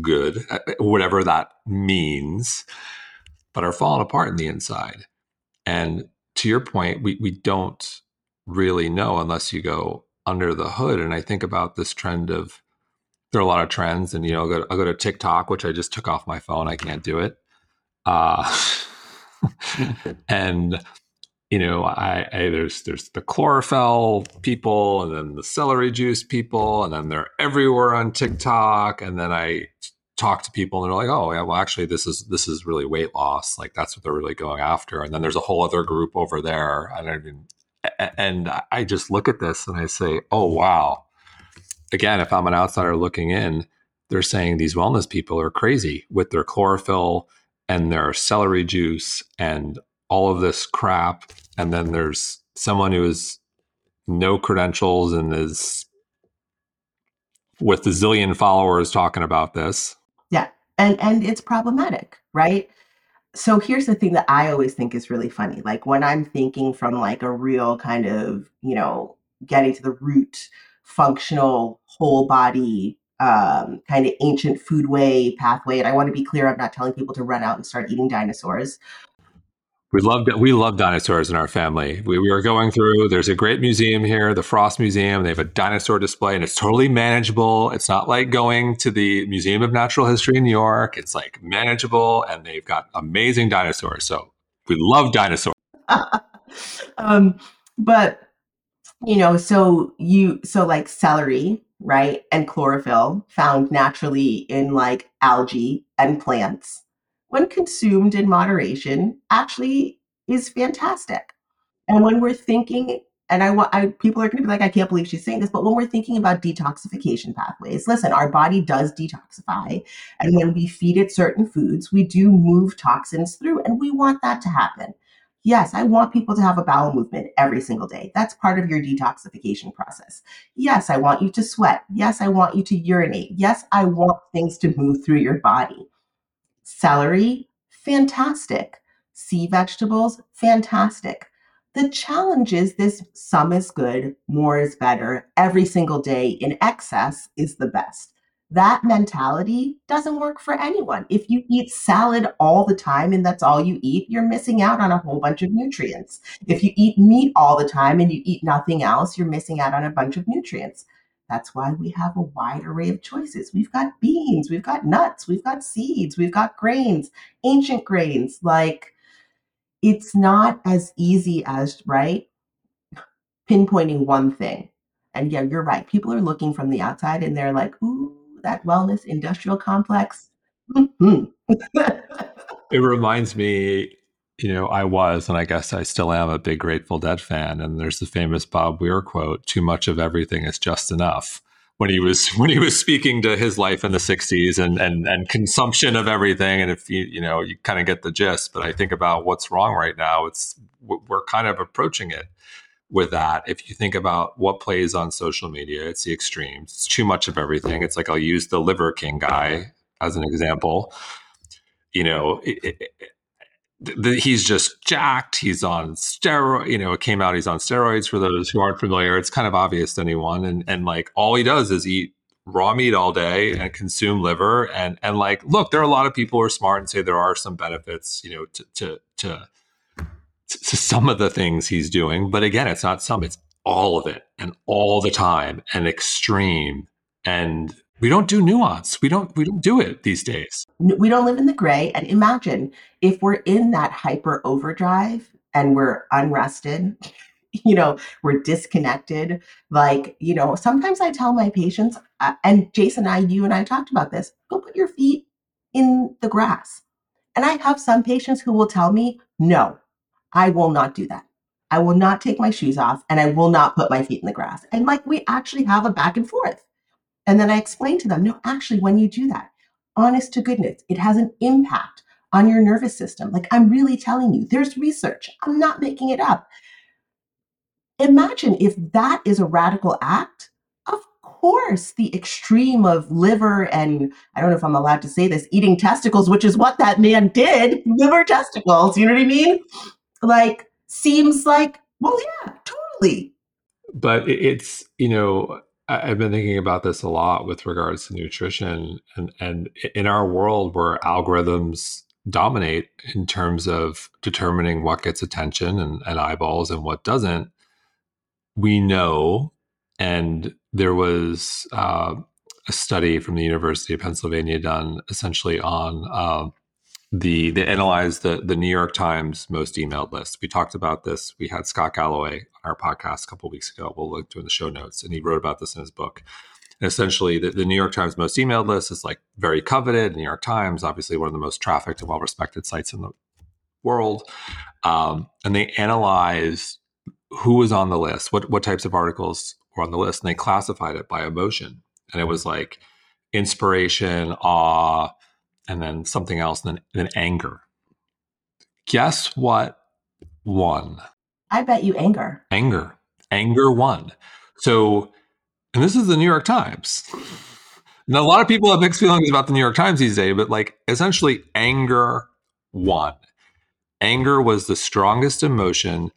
good, uh, whatever that means, but are falling apart in the inside. And to your point, we, we don't really know unless you go under the hood. And I think about this trend of there are a lot of trends, and you know, I'll go, to, I'll go to TikTok, which I just took off my phone. I can't do it. Uh, and you know, I, I, there's there's the chlorophyll people, and then the celery juice people, and then they're everywhere on TikTok. And then I talk to people, and they're like, "Oh, yeah, well, actually, this is this is really weight loss. Like that's what they're really going after." And then there's a whole other group over there. I don't even and I just look at this and I say, oh, wow. Again, if I'm an outsider looking in, they're saying these wellness people are crazy with their chlorophyll and their celery juice and all of this crap. And then there's someone who has no credentials and is with a zillion followers talking about this. Yeah. And and it's problematic, right? so here's the thing that I always think is really funny. Like when I'm thinking from like a real kind of, you know, getting to the root functional whole body um, kind of ancient foodway pathway. And I want to be clear, I'm not telling people to run out and start eating dinosaurs. We love we love dinosaurs in our family. We, we were going through. There's a great museum here, the Frost Museum. They have a dinosaur display, and it's totally manageable. It's not like going to the Museum of Natural History in New York. It's like manageable, and they've got amazing dinosaurs. So we love dinosaurs. um, but you know, so you so like celery, right, and chlorophyll found naturally in like algae and plants when consumed in moderation, actually is fantastic. And when we're thinking, and I want I, people are going to be like, I can't believe she's saying this, but when we're thinking about detoxification pathways, listen, our body does detoxify, and when we feed it certain foods, we do move toxins through, and we want that to happen. Yes, I want people to have a bowel movement every single day. That's part of your detoxification process. Yes, I want you to sweat. Yes, I want you to urinate. Yes, I want things to move through your body. Celery, fantastic. Sea vegetables, fantastic. The challenge is this some is good, more is better. Every single day in excess is the best. That mentality doesn't work for anyone. If you eat salad all the time and that's all you eat, you're missing out on a whole bunch of nutrients. If you eat meat all the time and you eat nothing else, you're missing out on a bunch of nutrients. That's why we have a wide array of choices. We've got beans, we've got nuts, we've got seeds, we've got grains, ancient grains. Like it's not as easy as, right? Pinpointing one thing. And yeah, you're right. People are looking from the outside and they're like, ooh, that wellness industrial complex. Mm-hmm. it reminds me you know, I was, and I guess I still am a big Grateful Dead fan. And there's the famous Bob Weir quote: "Too much of everything is just enough." When he was when he was speaking to his life in the '60s and and and consumption of everything, and if you you know you kind of get the gist. But I think about what's wrong right now. It's we're kind of approaching it with that. If you think about what plays on social media, it's the extremes. It's too much of everything. It's like I'll use the Liver King guy as an example. You know, it, it, the, he's just jacked. He's on steroid. You know, it came out he's on steroids. For those who aren't familiar, it's kind of obvious to anyone. And and like all he does is eat raw meat all day and consume liver. And and like, look, there are a lot of people who are smart and say there are some benefits. You know, to to to, to some of the things he's doing. But again, it's not some. It's all of it and all the time and extreme and we don't do nuance we don't we don't do it these days we don't live in the gray and imagine if we're in that hyper overdrive and we're unrested you know we're disconnected like you know sometimes i tell my patients uh, and jason i you and i talked about this go put your feet in the grass and i have some patients who will tell me no i will not do that i will not take my shoes off and i will not put my feet in the grass and like we actually have a back and forth and then I explain to them, no, actually, when you do that, honest to goodness, it has an impact on your nervous system. Like I'm really telling you, there's research. I'm not making it up. Imagine if that is a radical act. Of course, the extreme of liver and I don't know if I'm allowed to say this, eating testicles, which is what that man did, liver testicles, you know what I mean? Like, seems like, well, yeah, totally. But it's, you know, I've been thinking about this a lot with regards to nutrition and, and in our world where algorithms dominate in terms of determining what gets attention and, and eyeballs and what doesn't, we know, and there was uh, a study from the University of Pennsylvania done essentially on uh, the they analyzed the the New York Times most emailed list. We talked about this. We had Scott Galloway on our podcast a couple weeks ago. We'll link to in the show notes, and he wrote about this in his book. And essentially, the, the, New York Times most emailed list is like very coveted. New York Times, obviously, one of the most trafficked and well respected sites in the world, um, and they analyzed who was on the list, what what types of articles were on the list, and they classified it by emotion. And it was like inspiration, awe and then something else, and then, then anger. Guess what won? I bet you anger. Anger. Anger won. So, and this is the New York Times. Now, a lot of people have mixed feelings about the New York Times these days, but like essentially, anger won. Anger was the strongest emotion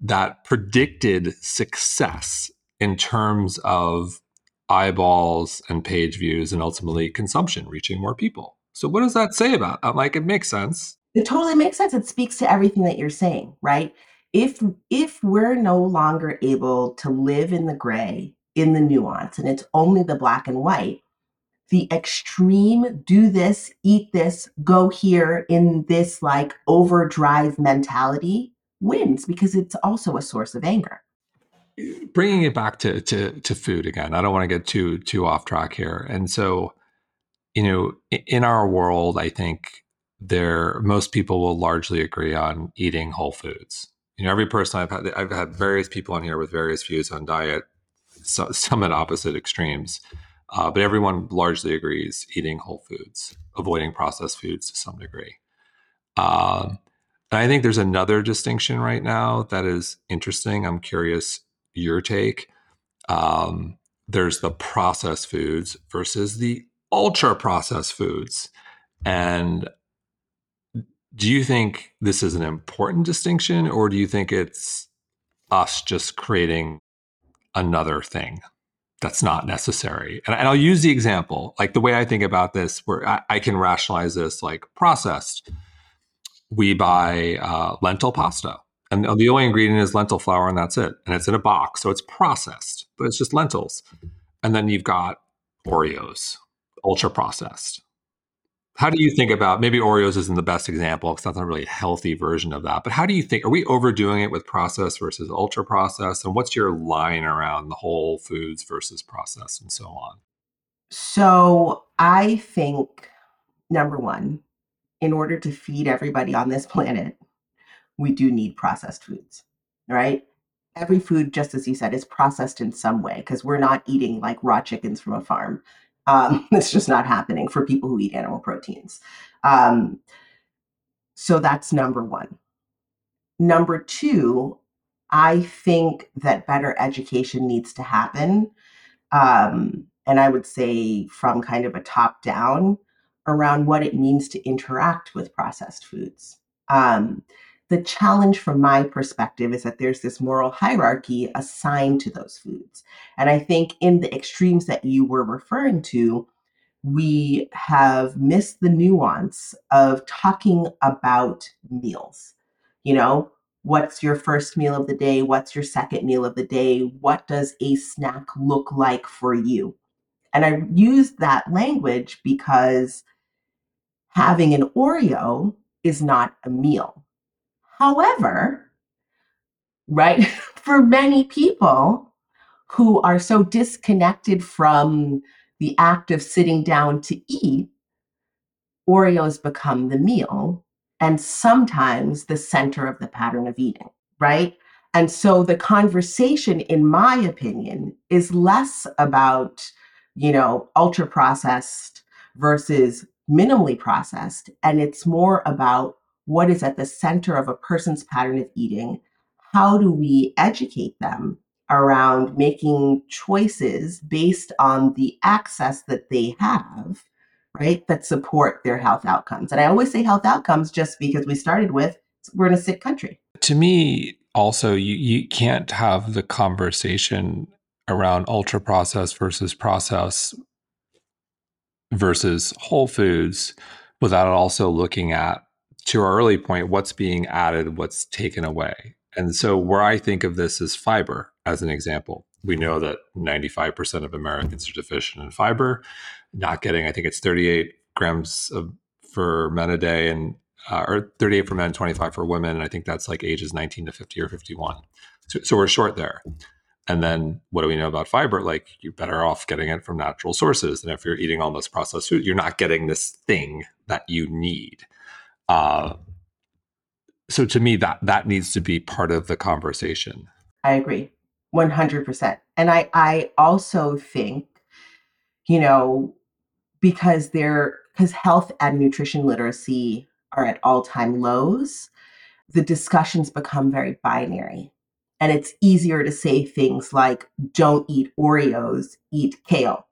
that predicted success in terms of eyeballs and page views and ultimately consumption, reaching more people. So what does that say about? I'm like, it makes sense. It totally makes sense. It speaks to everything that you're saying, right? If if we're no longer able to live in the gray, in the nuance, and it's only the black and white, the extreme do this, eat this, go here in this like overdrive mentality wins because it's also a source of anger. Bringing it back to to to food again. I don't want to get too too off track here. And so, you know, in our world, I think there most people will largely agree on eating whole foods. You know, every person I've had, I've had various people on here with various views on diet, so, some at opposite extremes, uh, but everyone largely agrees eating whole foods, avoiding processed foods to some degree. Um, and I think there's another distinction right now that is interesting. I'm curious your take. Um, there's the processed foods versus the ultra processed foods. And do you think this is an important distinction, or do you think it's us just creating another thing that's not necessary? And, and I'll use the example, like the way I think about this, where I, I can rationalize this like processed. We buy uh, lentil pasta, and the only ingredient is lentil flour, and that's it. And it's in a box, so it's processed, but it's just lentils. And then you've got Oreos, ultra processed how do you think about maybe Oreos isn't the best example because that's not really a healthy version of that. But how do you think are we overdoing it with processed versus ultra processed? And what's your line around the whole foods versus processed and so on? So I think number one, in order to feed everybody on this planet, we do need processed foods, right? Every food, just as you said, is processed in some way because we're not eating like raw chickens from a farm. Um, it's just not happening for people who eat animal proteins. Um, so that's number one. Number two, I think that better education needs to happen. Um, and I would say from kind of a top down around what it means to interact with processed foods. Um, the challenge from my perspective is that there's this moral hierarchy assigned to those foods. And I think in the extremes that you were referring to, we have missed the nuance of talking about meals. You know, what's your first meal of the day? What's your second meal of the day? What does a snack look like for you? And I use that language because having an Oreo is not a meal However, right, for many people who are so disconnected from the act of sitting down to eat, Oreos become the meal and sometimes the center of the pattern of eating, right? And so the conversation, in my opinion, is less about, you know, ultra processed versus minimally processed. And it's more about what is at the center of a person's pattern of eating, how do we educate them around making choices based on the access that they have, right, that support their health outcomes. And I always say health outcomes just because we started with we're in a sick country. To me, also, you, you can't have the conversation around ultra processed versus processed versus whole foods without also looking at to our early point, what's being added, what's taken away. And so, where I think of this is fiber as an example. We know that 95% of Americans are deficient in fiber, not getting, I think it's 38 grams of, for men a day and uh, or 38 for men, 25 for women. And I think that's like ages 19 to 50 or 51. So, so, we're short there. And then what do we know about fiber? Like you're better off getting it from natural sources. And if you're eating all this processed food, you're not getting this thing that you need. Uh, so to me, that that needs to be part of the conversation. I agree, one hundred percent. And I I also think, you know, because they're because health and nutrition literacy are at all time lows, the discussions become very binary. And it's easier to say things like, don't eat Oreos, eat kale,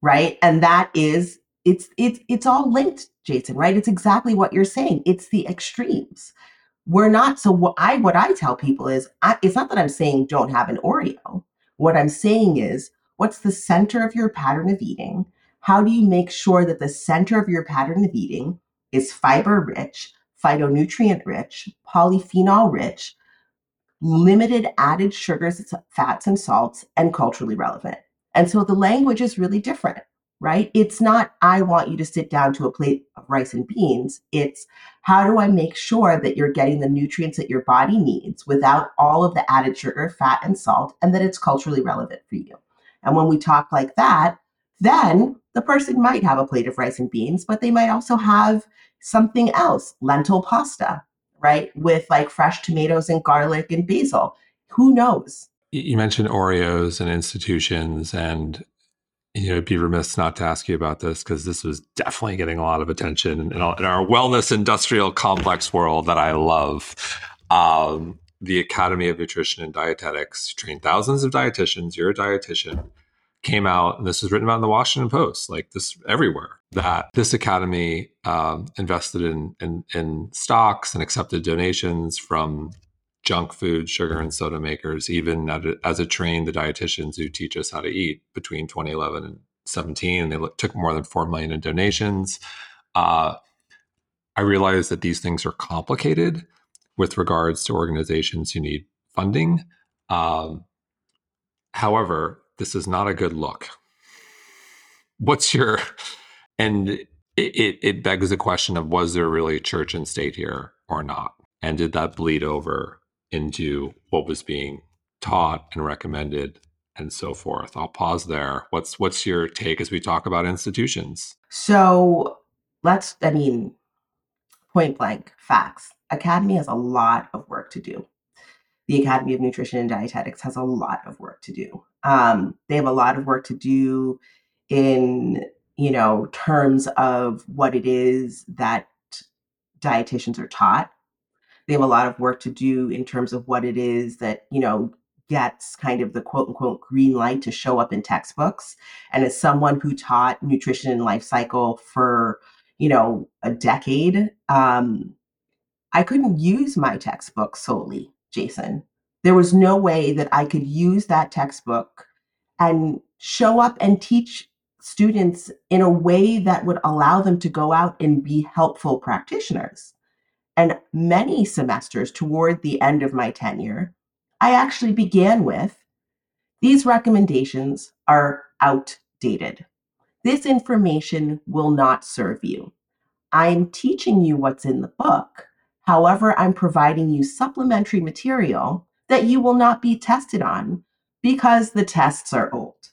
right? And that is it's it's it's all linked jason right? It's exactly what you're saying. It's the extremes. We're not so what i what i tell people is I, it's not that i'm saying don't have an oreo. What i'm saying is what's the center of your pattern of eating? How do you make sure that the center of your pattern of eating is fiber rich, phytonutrient rich, polyphenol rich, limited added sugars, fats, and salts, and culturally relevant? And so the language is really different right? It's not, I want you to sit down to a plate of rice and beans. It's, how do I make sure that you're getting the nutrients that your body needs without all of the added sugar, fat, and salt, and that it's culturally relevant for you? And when we talk like that, then the person might have a plate of rice and beans, but they might also have something else, lentil pasta, right? With like fresh tomatoes and garlic and basil. Who knows? You mentioned Oreos and institutions, and you know, be remiss not to ask you about this because this was definitely getting a lot of attention in, in our wellness industrial complex world that I love. Um, the Academy of Nutrition and Dietetics trained thousands of dietitians. You're a dietitian. Came out, and this was written about in the Washington Post, like this everywhere. That this academy um, invested in, in in stocks and accepted donations from junk food, sugar, and soda makers, even as a trained the dietitians who teach us how to eat between 2011 and 17. And they took more than 4 million in donations. Uh, I realize that these things are complicated with regards to organizations who need funding. Um, however, this is not a good look. What's your, and it, it, it begs the question of was there really church and state here or not? And did that bleed over into what was being taught and recommended and so forth. I'll pause there. What's what's your take as we talk about institutions? So let's I mean point blank facts. Academy has a lot of work to do. The Academy of Nutrition and Dietetics has a lot of work to do. Um, they have a lot of work to do in you know terms of what it is that dietitians are taught they have a lot of work to do in terms of what it is that, you know, gets kind of the quote unquote green light to show up in textbooks. And as someone who taught nutrition and life cycle for, you know, a decade, um, I couldn't use my textbook solely, Jason. There was no way that I could use that textbook and show up and teach students in a way that would allow them to go out and be helpful practitioners. And many semesters toward the end of my tenure, I actually began with these recommendations are outdated. This information will not serve you. I'm teaching you what's in the book. However, I'm providing you supplementary material that you will not be tested on because the tests are old.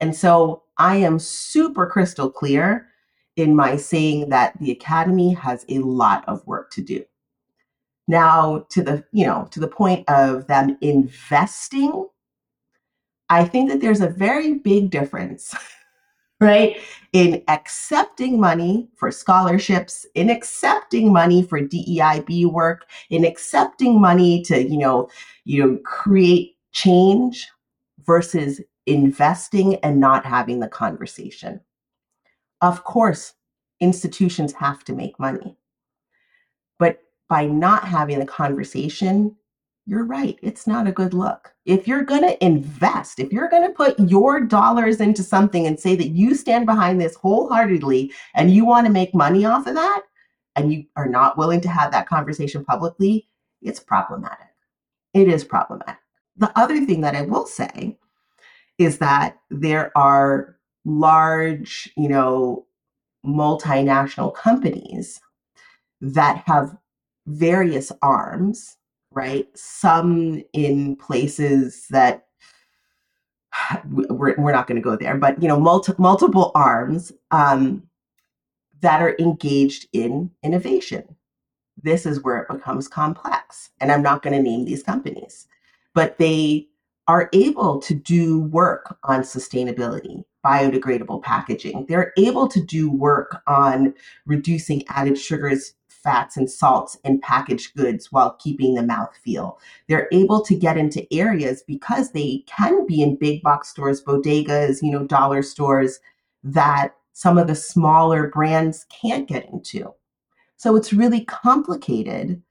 And so I am super crystal clear in my saying that the academy has a lot of work to do. Now, to the, you know, to the point of them investing, I think that there's a very big difference, right? In accepting money for scholarships, in accepting money for DEIB work, in accepting money to, you know, you know, create change versus investing and not having the conversation. Of course, institutions have to make money. But by not having the conversation, you're right. It's not a good look. If you're going to invest, if you're going to put your dollars into something and say that you stand behind this wholeheartedly and you want to make money off of that, and you are not willing to have that conversation publicly, it's problematic. It is problematic. The other thing that I will say is that there are large, you know, multinational companies that have various arms, right? Some in places that we're, we're not going to go there, but you know, multi, multiple arms um, that are engaged in innovation. This is where it becomes complex, and I'm not going to name these companies, but they are able to do work on sustainability, biodegradable packaging. They're able to do work on reducing added sugars, fats, and salts in packaged goods while keeping the mouth feel. They're able to get into areas because they can be in big box stores, bodegas, you know, dollar stores that some of the smaller brands can't get into. So it's really complicated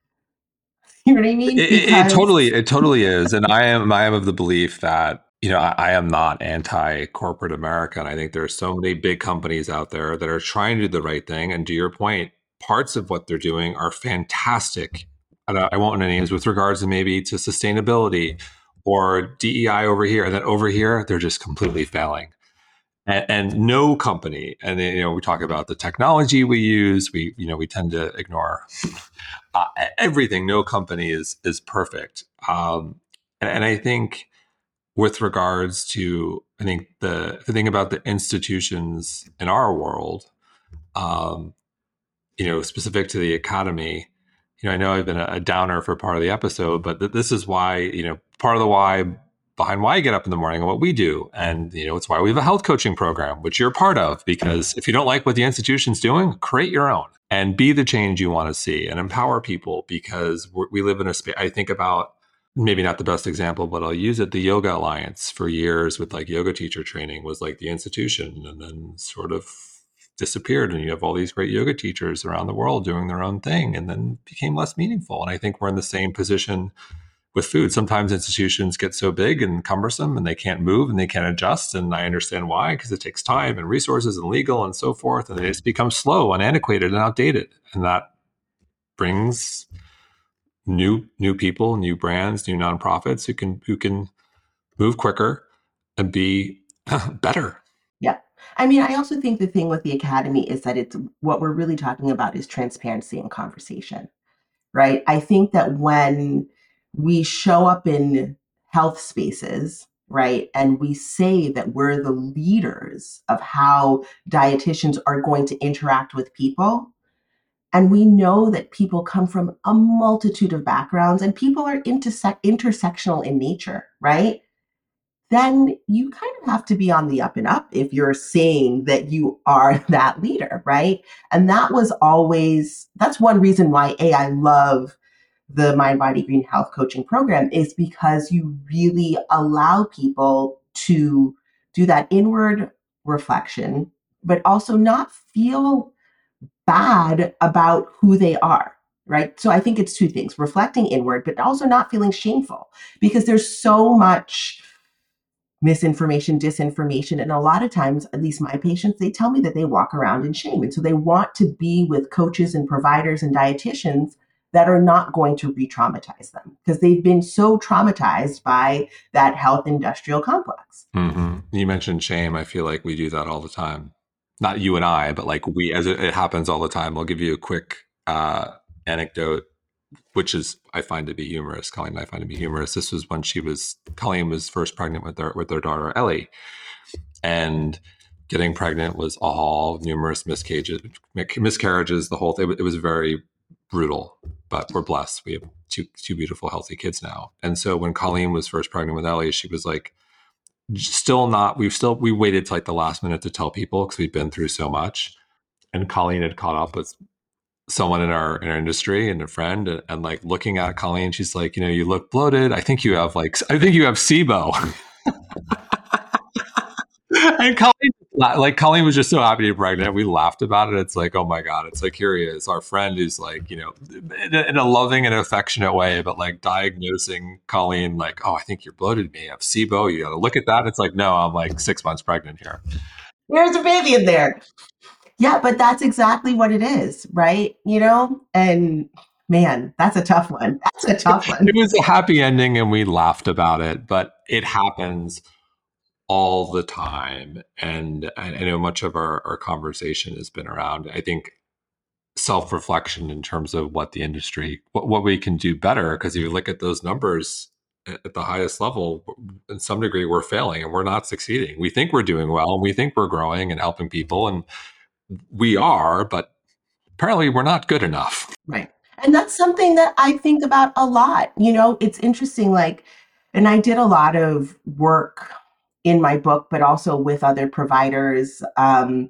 You know what I mean? It, it, totally, it totally is. And I am, I am of the belief that you know, I, I am not anti corporate America. And I think there are so many big companies out there that are trying to do the right thing. And to your point, parts of what they're doing are fantastic. And I, I won't name names with regards to maybe to sustainability or DEI over here. And then over here, they're just completely failing. And, and, no company, and you know, we talk about the technology we use. We, you know, we tend to ignore uh, everything. No company is is perfect. Um, and, and I think with regards to I think the, the thing about the institutions in our world, um, you know, specific to the academy, you know, I know I've been a, a downer for part of the episode, but th- this is why, you know, part of the why behind why I get up in the morning and what we do. And, you know, it's why we have a health coaching program, which you're part of, because if you don't like what the institution's doing, create your own and be the change you want to see and empower people because we live in a space. I think about maybe not the best example, but I'll use it. The Yoga Alliance for years with like yoga teacher training was like the institution and then sort of disappeared. And you have all these great yoga teachers around the world doing their own thing and then became less meaningful. And I think we're in the same position with food. Sometimes institutions get so big and cumbersome and they can't move and they can't adjust. And I understand why, because it takes time and resources and legal and so forth. And they just become slow and antiquated and outdated. And that brings new new people, new brands, new nonprofits who can who can move quicker and be better. Yeah. I mean, I also think the thing with the academy is that it's what we're really talking about is transparency and conversation. Right? I think that when we show up in health spaces, right, and we say that we're the leaders of how dietitians are going to interact with people, and we know that people come from a multitude of backgrounds and people are interse- intersectional in nature, right? Then you kind of have to be on the up and up if you're saying that you are that leader, right? And that was always, that's one reason why A, I love the Mind Body Green Health Coaching Program is because you really allow people to do that inward reflection, but also not feel bad about who they are right? So i think it's two things reflecting inward but also not feeling shameful because there's so much misinformation disinformation and a lot of times at least my patients they tell me that they walk around in shame. And so they want to be with coaches and providers and dietitians that are not going to re-traumatize them because they've been so traumatized by that health industrial complex. Mm-hmm. you mentioned shame. I feel like we do that all the time not you and I, but like we, as it, it happens all the time. I'll give you a quick uh, anecdote, which is I find to be humorous. Colleen I find to be humorous. This was when she was Colleen was first pregnant with their with their daughter Ellie, and getting pregnant was all numerous miscarriages, miscarriages. The whole thing. It was very brutal, but we're blessed. We have two two beautiful, healthy kids now. And so when Colleen was first pregnant with Ellie, she was like still not we've still we waited like the last minute to tell people because we've been through so much. And colleen had caught up with someone in our in our industry and a friend and, and like looking at colleen she's like you know you look bloated. I think you have like i think you have sibo. And colleen like Colleen was just so happy to be pregnant. We laughed about it. It's like, oh my god! It's like here he is, our friend who's like, you know, in a, in a loving and affectionate way, but like diagnosing Colleen, like, oh, I think you're bloated. Me, I have SIBO. You got to look at that. It's like, no, I'm like six months pregnant here. There's a baby in there. Yeah, but that's exactly what it is, right? You know, and man, that's a tough one. That's a tough one. It was a happy ending, and we laughed about it, but it happens all the time. And I, know much of our, our conversation has been around, I think, self reflection in terms of what the industry, what, what we can do better. Because if you look at those numbers at the highest level, in some degree, we're failing and we're not succeeding. We think we're doing well and we think we're growing and helping people. And we are, but apparently we're not good enough. Right. And that's something that I think about a lot. You know, it's interesting, like, and I did a lot of work in my book, but also with other providers, um,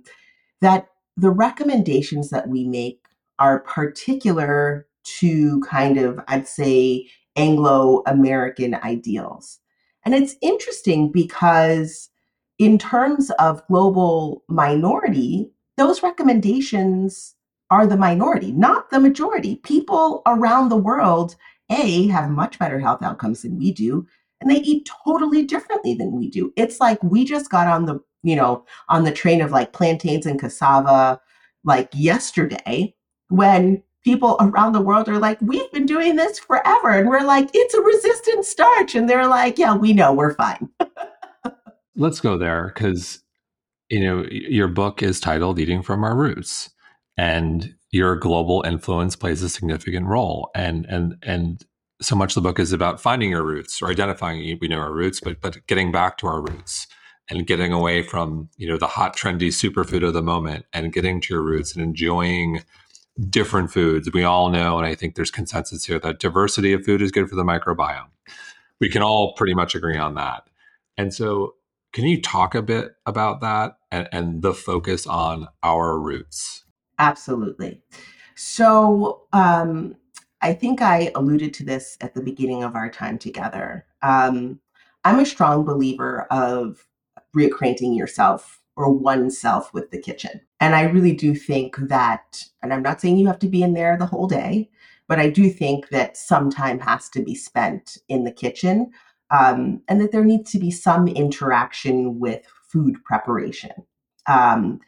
that the recommendations that we make are particular to kind of, I'd say, Anglo American ideals. And it's interesting because, in terms of global minority, those recommendations are the minority, not the majority. People around the world, A, have much better health outcomes than we do, and they eat totally differently than we do. It's like we just got on the, you know, on the train of like plantains and cassava like yesterday when people around the world are like, we've been doing this forever. And we're like, it's a resistant starch. And they're like, yeah, we know, we're fine. Let's go there because, you know, your book is titled Eating from Our Roots. And your global influence plays a significant role. And and and so much of the book is about finding your roots or identifying we know our roots, but but getting back to our roots and getting away from you know the hot trendy superfood of the moment and getting to your roots and enjoying different foods. We all know, and I think there's consensus here that diversity of food is good for the microbiome. We can all pretty much agree on that. And so, can you talk a bit about that and, and the focus on our roots? Absolutely. So, um, I think I alluded to this at the beginning of our time together. Um, I'm a strong believer of reacquainting yourself or oneself with the kitchen. And I really do think that, and I'm not saying you have to be in there the whole day, but I do think that some time has to be spent in the kitchen um, and that there needs to be some interaction with food preparation. Um,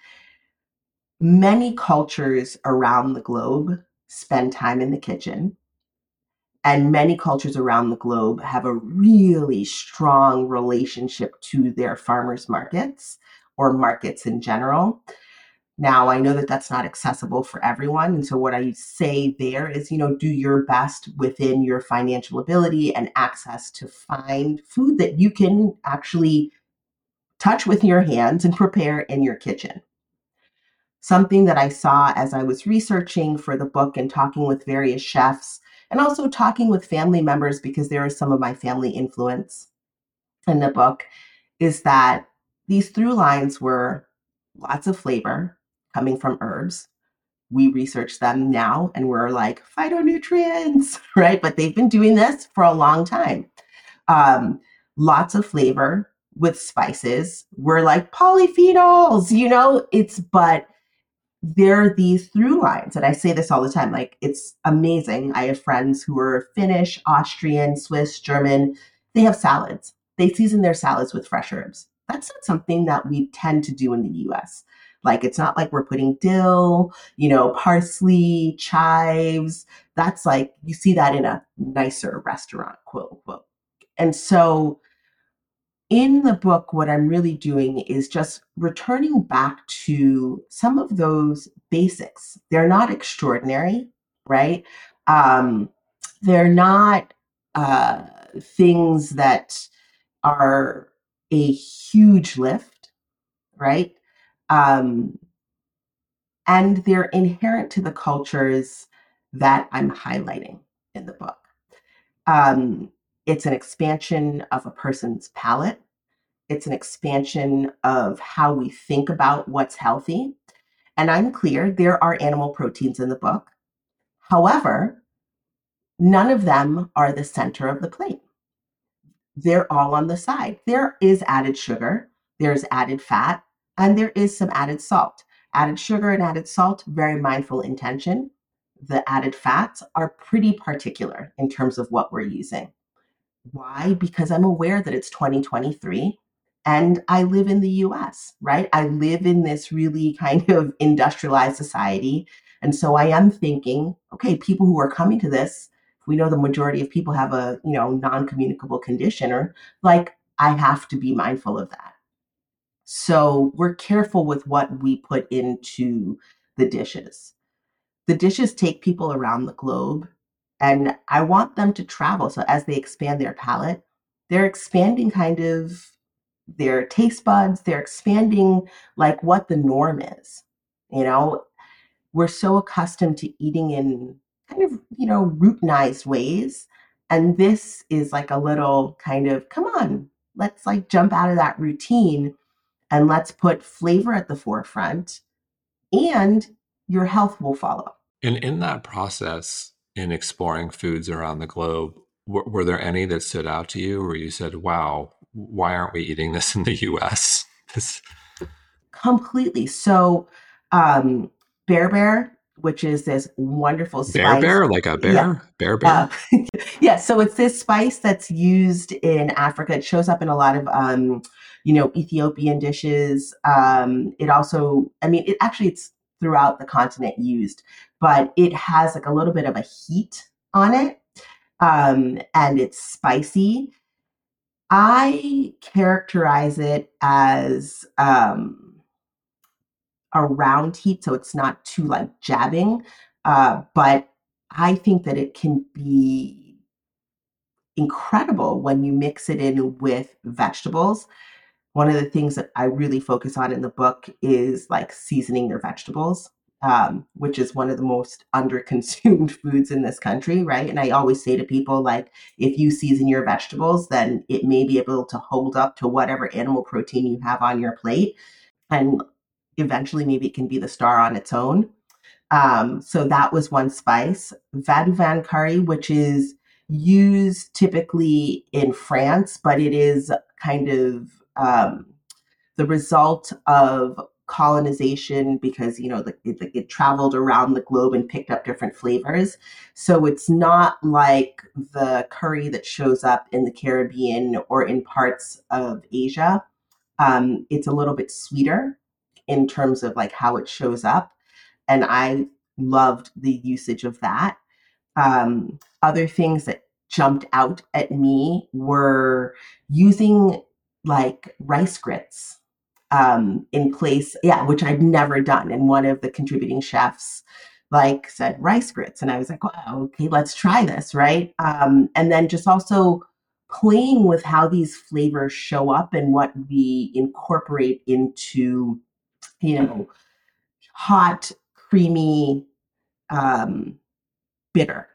many cultures around the globe spend time in the kitchen. And many cultures around the globe have a really strong relationship to their farmers markets or markets in general. Now, I know that that's not accessible for everyone. And so, what I say there is, you know, do your best within your financial ability and access to find food that you can actually touch with your hands and prepare in your kitchen. Something that I saw as I was researching for the book and talking with various chefs, and also talking with family members because there is some of my family influence in the book, is that these through lines were lots of flavor coming from herbs. We research them now and we're like phytonutrients, right? But they've been doing this for a long time. Um, lots of flavor with spices. We're like polyphenols, you know, it's but there are these through lines. And I say this all the time like, it's amazing. I have friends who are Finnish, Austrian, Swiss, German. They have salads, they season their salads with fresh herbs that's not something that we tend to do in the US. Like it's not like we're putting dill, you know, parsley, chives. That's like you see that in a nicer restaurant, quote unquote. And so in the book, what I'm really doing is just returning back to some of those basics. They're not extraordinary, right? Um, they're not uh, things that are a huge lift, right? Um, and they're inherent to the cultures that I'm highlighting in the book. Um, it's an expansion of a person's palate. It's an expansion of how we think about what's healthy. And I'm clear there are animal proteins in the book. However, none of them are the center of the plate they're all on the side. There is added sugar, there's added fat, and there is some added salt. Added sugar and added salt, very mindful intention. The added fats are pretty particular in terms of what we're using. Why? Because I'm aware that it's 2023 and I live in the US, right? I live in this really kind of industrialized society. And so I am thinking, okay, people who are coming to this we know the majority of people have a you know non-communicable condition or like i have to be mindful of that so we're careful with what we put into the dishes the dishes take people around the globe and i want them to travel so as they expand their palate they're expanding kind of their taste buds they're expanding like what the norm is you know we're so accustomed to eating in kind of, you know, routinized ways. And this is like a little kind of, come on, let's like jump out of that routine and let's put flavor at the forefront and your health will follow. And in that process, in exploring foods around the globe, were, were there any that stood out to you where you said, wow, why aren't we eating this in the US? Completely. So, um, Berbere which is this wonderful spice. Bear bear, like a bear? Yeah. Bear bear? Uh, yeah, so it's this spice that's used in Africa. It shows up in a lot of um, you know, Ethiopian dishes. Um, it also, I mean, it actually it's throughout the continent used, but it has like a little bit of a heat on it. Um, and it's spicy. I characterize it as um, a round heat, so it's not too like jabbing. Uh, but I think that it can be incredible when you mix it in with vegetables. One of the things that I really focus on in the book is like seasoning your vegetables um, which is one of the most under-consumed foods in this country, right? And I always say to people, like, if you season your vegetables, then it may be able to hold up to whatever animal protein you have on your plate. And eventually, maybe it can be the star on its own. Um, so that was one spice. Vadouvan curry, which is used typically in France, but it is kind of um, the result of colonization because you know the, it, it, traveled around the globe and picked up different flavors. So it's not like the curry that shows up in the caribbean or in parts of asia. Um, it's a little bit sweeter in terms of like how it shows up and i loved the usage of that. Um, other things that jumped out at me were using like rice grits um, in place, yeah, which I'd never done. And one of the contributing chefs like said rice grits, and I was like, wow, okay, let's try this, right? Um, and then just also playing with how these flavors show up and what we incorporate into, you know, hot, creamy, um, bitter,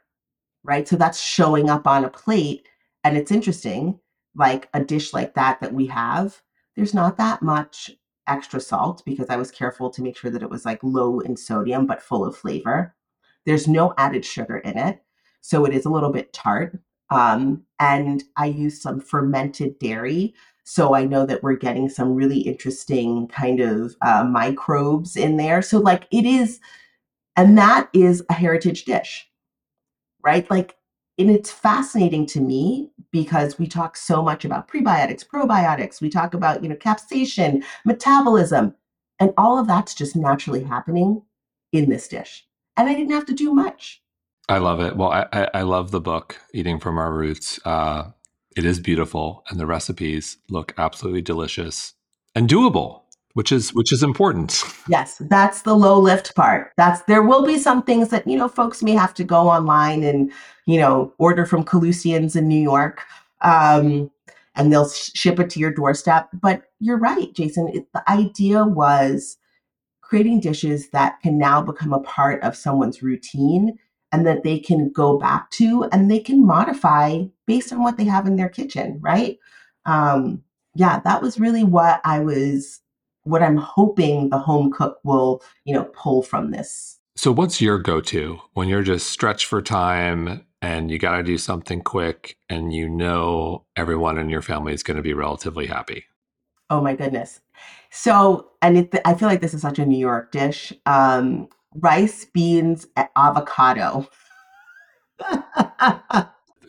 right? So that's showing up on a plate, and it's interesting, like a dish like that that we have there's not that much extra salt because I was careful to make sure that it was like low in sodium but full of flavor. There's no added sugar in it, so it is a little bit tart. Um, and I use some fermented dairy. So I know that we're getting some really interesting kind of uh, microbes in there. So, like, it is, and that is a heritage dish, right? Like, and it's fascinating to me because we talk so much about prebiotics, probiotics, we talk about, you know, capsaicin, metabolism, and all of that's just naturally happening in this dish. And I didn't have to do much. I love it. Well, I, I love the book, Eating from Our Roots. Uh, it is beautiful, and the recipes look absolutely delicious and doable which is which is important. Yes, that's the low lift part. That's there will be some things that you know folks may have to go online and you know order from Kalustyan's in New York, um, and they'll ship it to your doorstep. But you're right, Jason. It, the idea was creating dishes that can now become a part of someone's routine and that they can go back to and they can modify based on what they have in their kitchen, right? Um, yeah, that was really what I was what I'm hoping the home cook will, you know, pull from this. So what's your go-to when you're just stretched for time and you got to do something quick and you know everyone in your family is going to be relatively happy? Oh my goodness. So, and it, I feel like this is such a New York dish. Um, rice, beans, avocado.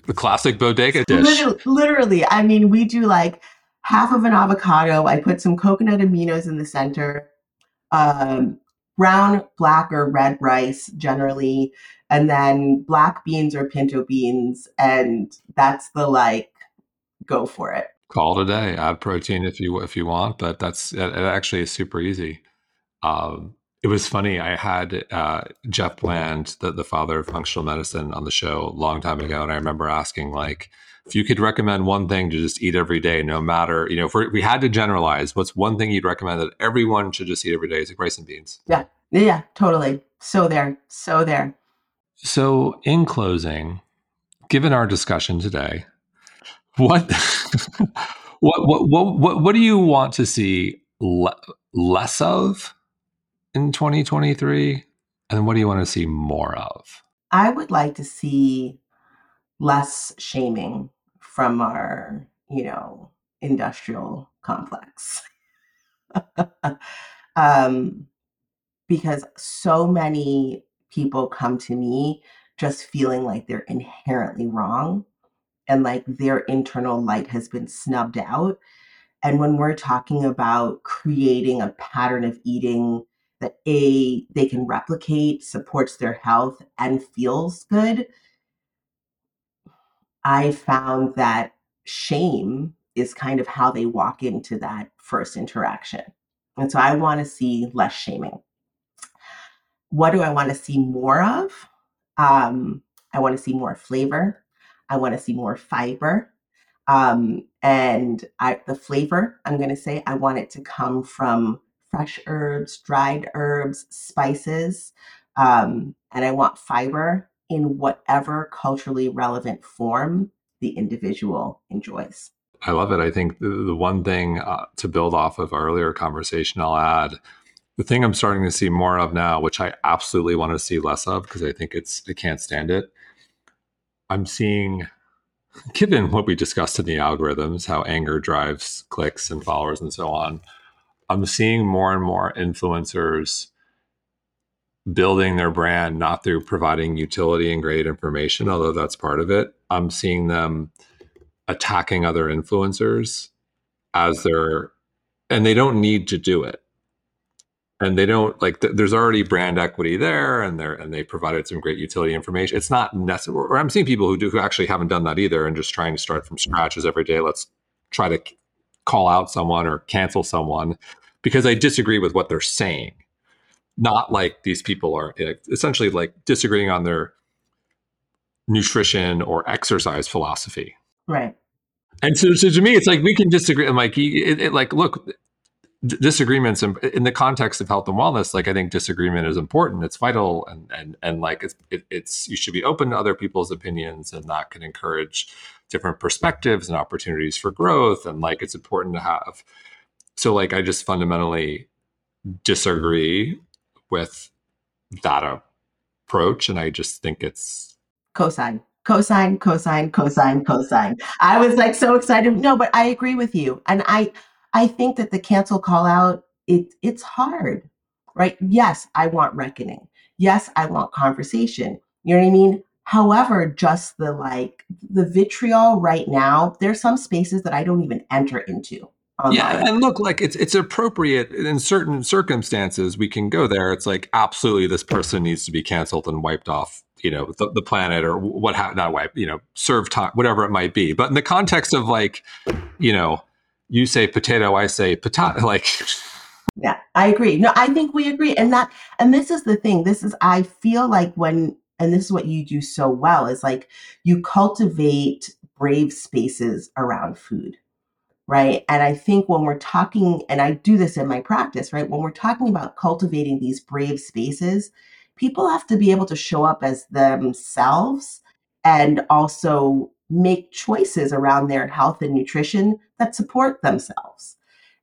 the classic bodega dish. Literally, literally, I mean, we do like half of an avocado. I put some coconut aminos in the center, um, brown, black, or red rice generally, and then black beans or pinto beans. And that's the like, go for it. Call it a day. Add protein if you if you want, but that's it. Actually, is super easy. Um, it was funny. I had uh, Jeff Bland, the, the father of functional medicine, on the show a long time ago, and I remember asking like if you could recommend one thing to just eat every day, no matter, you know, if we had to generalize, what's one thing you'd recommend that everyone should just eat every day? Is it rice and beans? Yeah. Yeah, totally. So there. So there. So, in closing, given our discussion today, what, what, what, what, what, what do you want to see le- less of in 2023? And what do you want to see more of? I would like to see less shaming from our, you know, industrial complex. um, because so many people come to me just feeling like they're inherently wrong and like their internal light has been snubbed out. And when we're talking about creating a pattern of eating that A, they can replicate, supports their health, and feels good, I found that shame is kind of how they walk into that first interaction. And so I want to see less shaming. What do I want to see more of? Um, I want to see more flavor. I want to see more fiber. Um, and I, the flavor, I'm going to say, I want it to come from fresh herbs, dried herbs, spices. Um, and I want fiber in whatever culturally relevant form the individual enjoys. I love it. I think the, one thing uh, to build off of our earlier conversation, I'll add the thing I'm starting to see more of now, which I absolutely want to see less of because I think it's I can't stand it. I'm seeing, given what we discussed in the algorithms, how anger drives clicks and followers and so on. I'm seeing more and more influencers building their brand not through providing utility and great information, although that's part of it. I'm seeing them attacking other influencers as their, and they don't need to do it. And they don't like. Th- there's already brand equity there, and they're and they provided some great utility information. It's not necessary. Or I'm seeing people who do who actually haven't done that either, and just trying to start from scratch as every day. Let's try to call out someone or cancel someone because I disagree with what they're saying not like these people are eh, essentially like disagreeing on their nutrition or exercise philosophy. Right. And so, so to me, it's like we can disagree. I'm like, it, it, like, look, d- disagreements in, in, the context of health and wellness. Like, I think disagreement is important. It's vital, and and and like, it's it, it's you should be open to other people's opinions, and that can encourage different perspectives and opportunities for growth. And like, it's important to have. So, like, I just fundamentally disagree with that approach. And I just think it's cosign, cosign, cosign, cosign, cosign. I was like so excited. No, but I agree with you. And I I think that the cancel call out, it it's hard, right? Yes, I want reckoning. Yes, I want conversation. You know what I mean? However, just the like the vitriol right now, there's some spaces that I don't even enter into. Yeah, and look, like it's it's appropriate in certain circumstances. We can go there. It's like absolutely, this person needs to be canceled and wiped off. You know, the, the planet or what? Ha- not wipe. You know, serve time, whatever it might be. But in the context of like, you know, you say potato, I say potato. Like, yeah, I agree. No, I think we agree, and that and this is the thing. This is I feel like when and this is what you do so well is like you cultivate brave spaces around food right? And I think when we're talking, and I do this in my practice, right? When we're talking about cultivating these brave spaces, people have to be able to show up as themselves and also make choices around their health and nutrition that support themselves.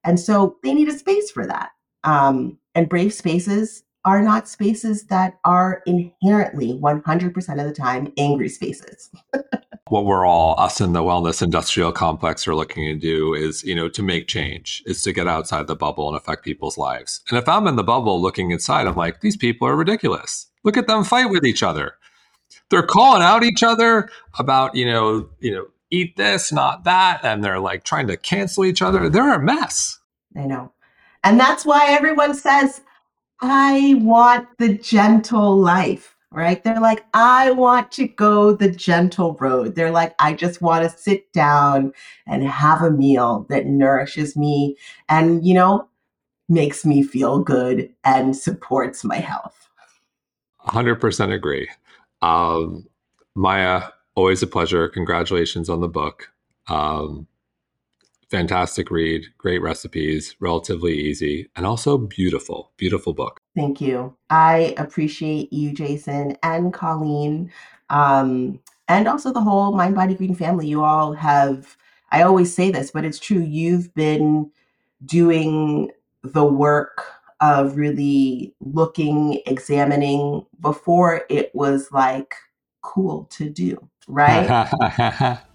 And so they need a space for that. Um, and brave spaces are not spaces that are inherently 100% of the time angry spaces. what we're all us in the wellness industrial complex are looking to do is you know to make change is to get outside the bubble and affect people's lives. And if i'm in the bubble looking inside i'm like these people are ridiculous. Look at them fight with each other. They're calling out each other about you know you know eat this not that and they're like trying to cancel each other. They're a mess. I know. And that's why everyone says i want the gentle life right? They're like, I want to go the gentle road. They're like, I just want to sit down and have a meal that nourishes me and, you know, makes me feel good and supports my health. 100% agree. Um, Maya, always a pleasure. Congratulations on the book. Um, fantastic read, great recipes, relatively easy, and also beautiful, beautiful book. Thank you. I appreciate you, Jason, and Colleen, um, and also the whole mindbodygreen family. You all have, I always say this, but it's true. You've been doing the work of really looking, examining before it was like cool to do, right?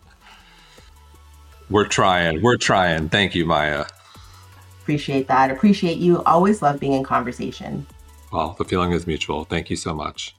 We're trying. We're trying. Thank you, Maya. Appreciate that. Appreciate you. Always love being in conversation. Well, the feeling is mutual. Thank you so much.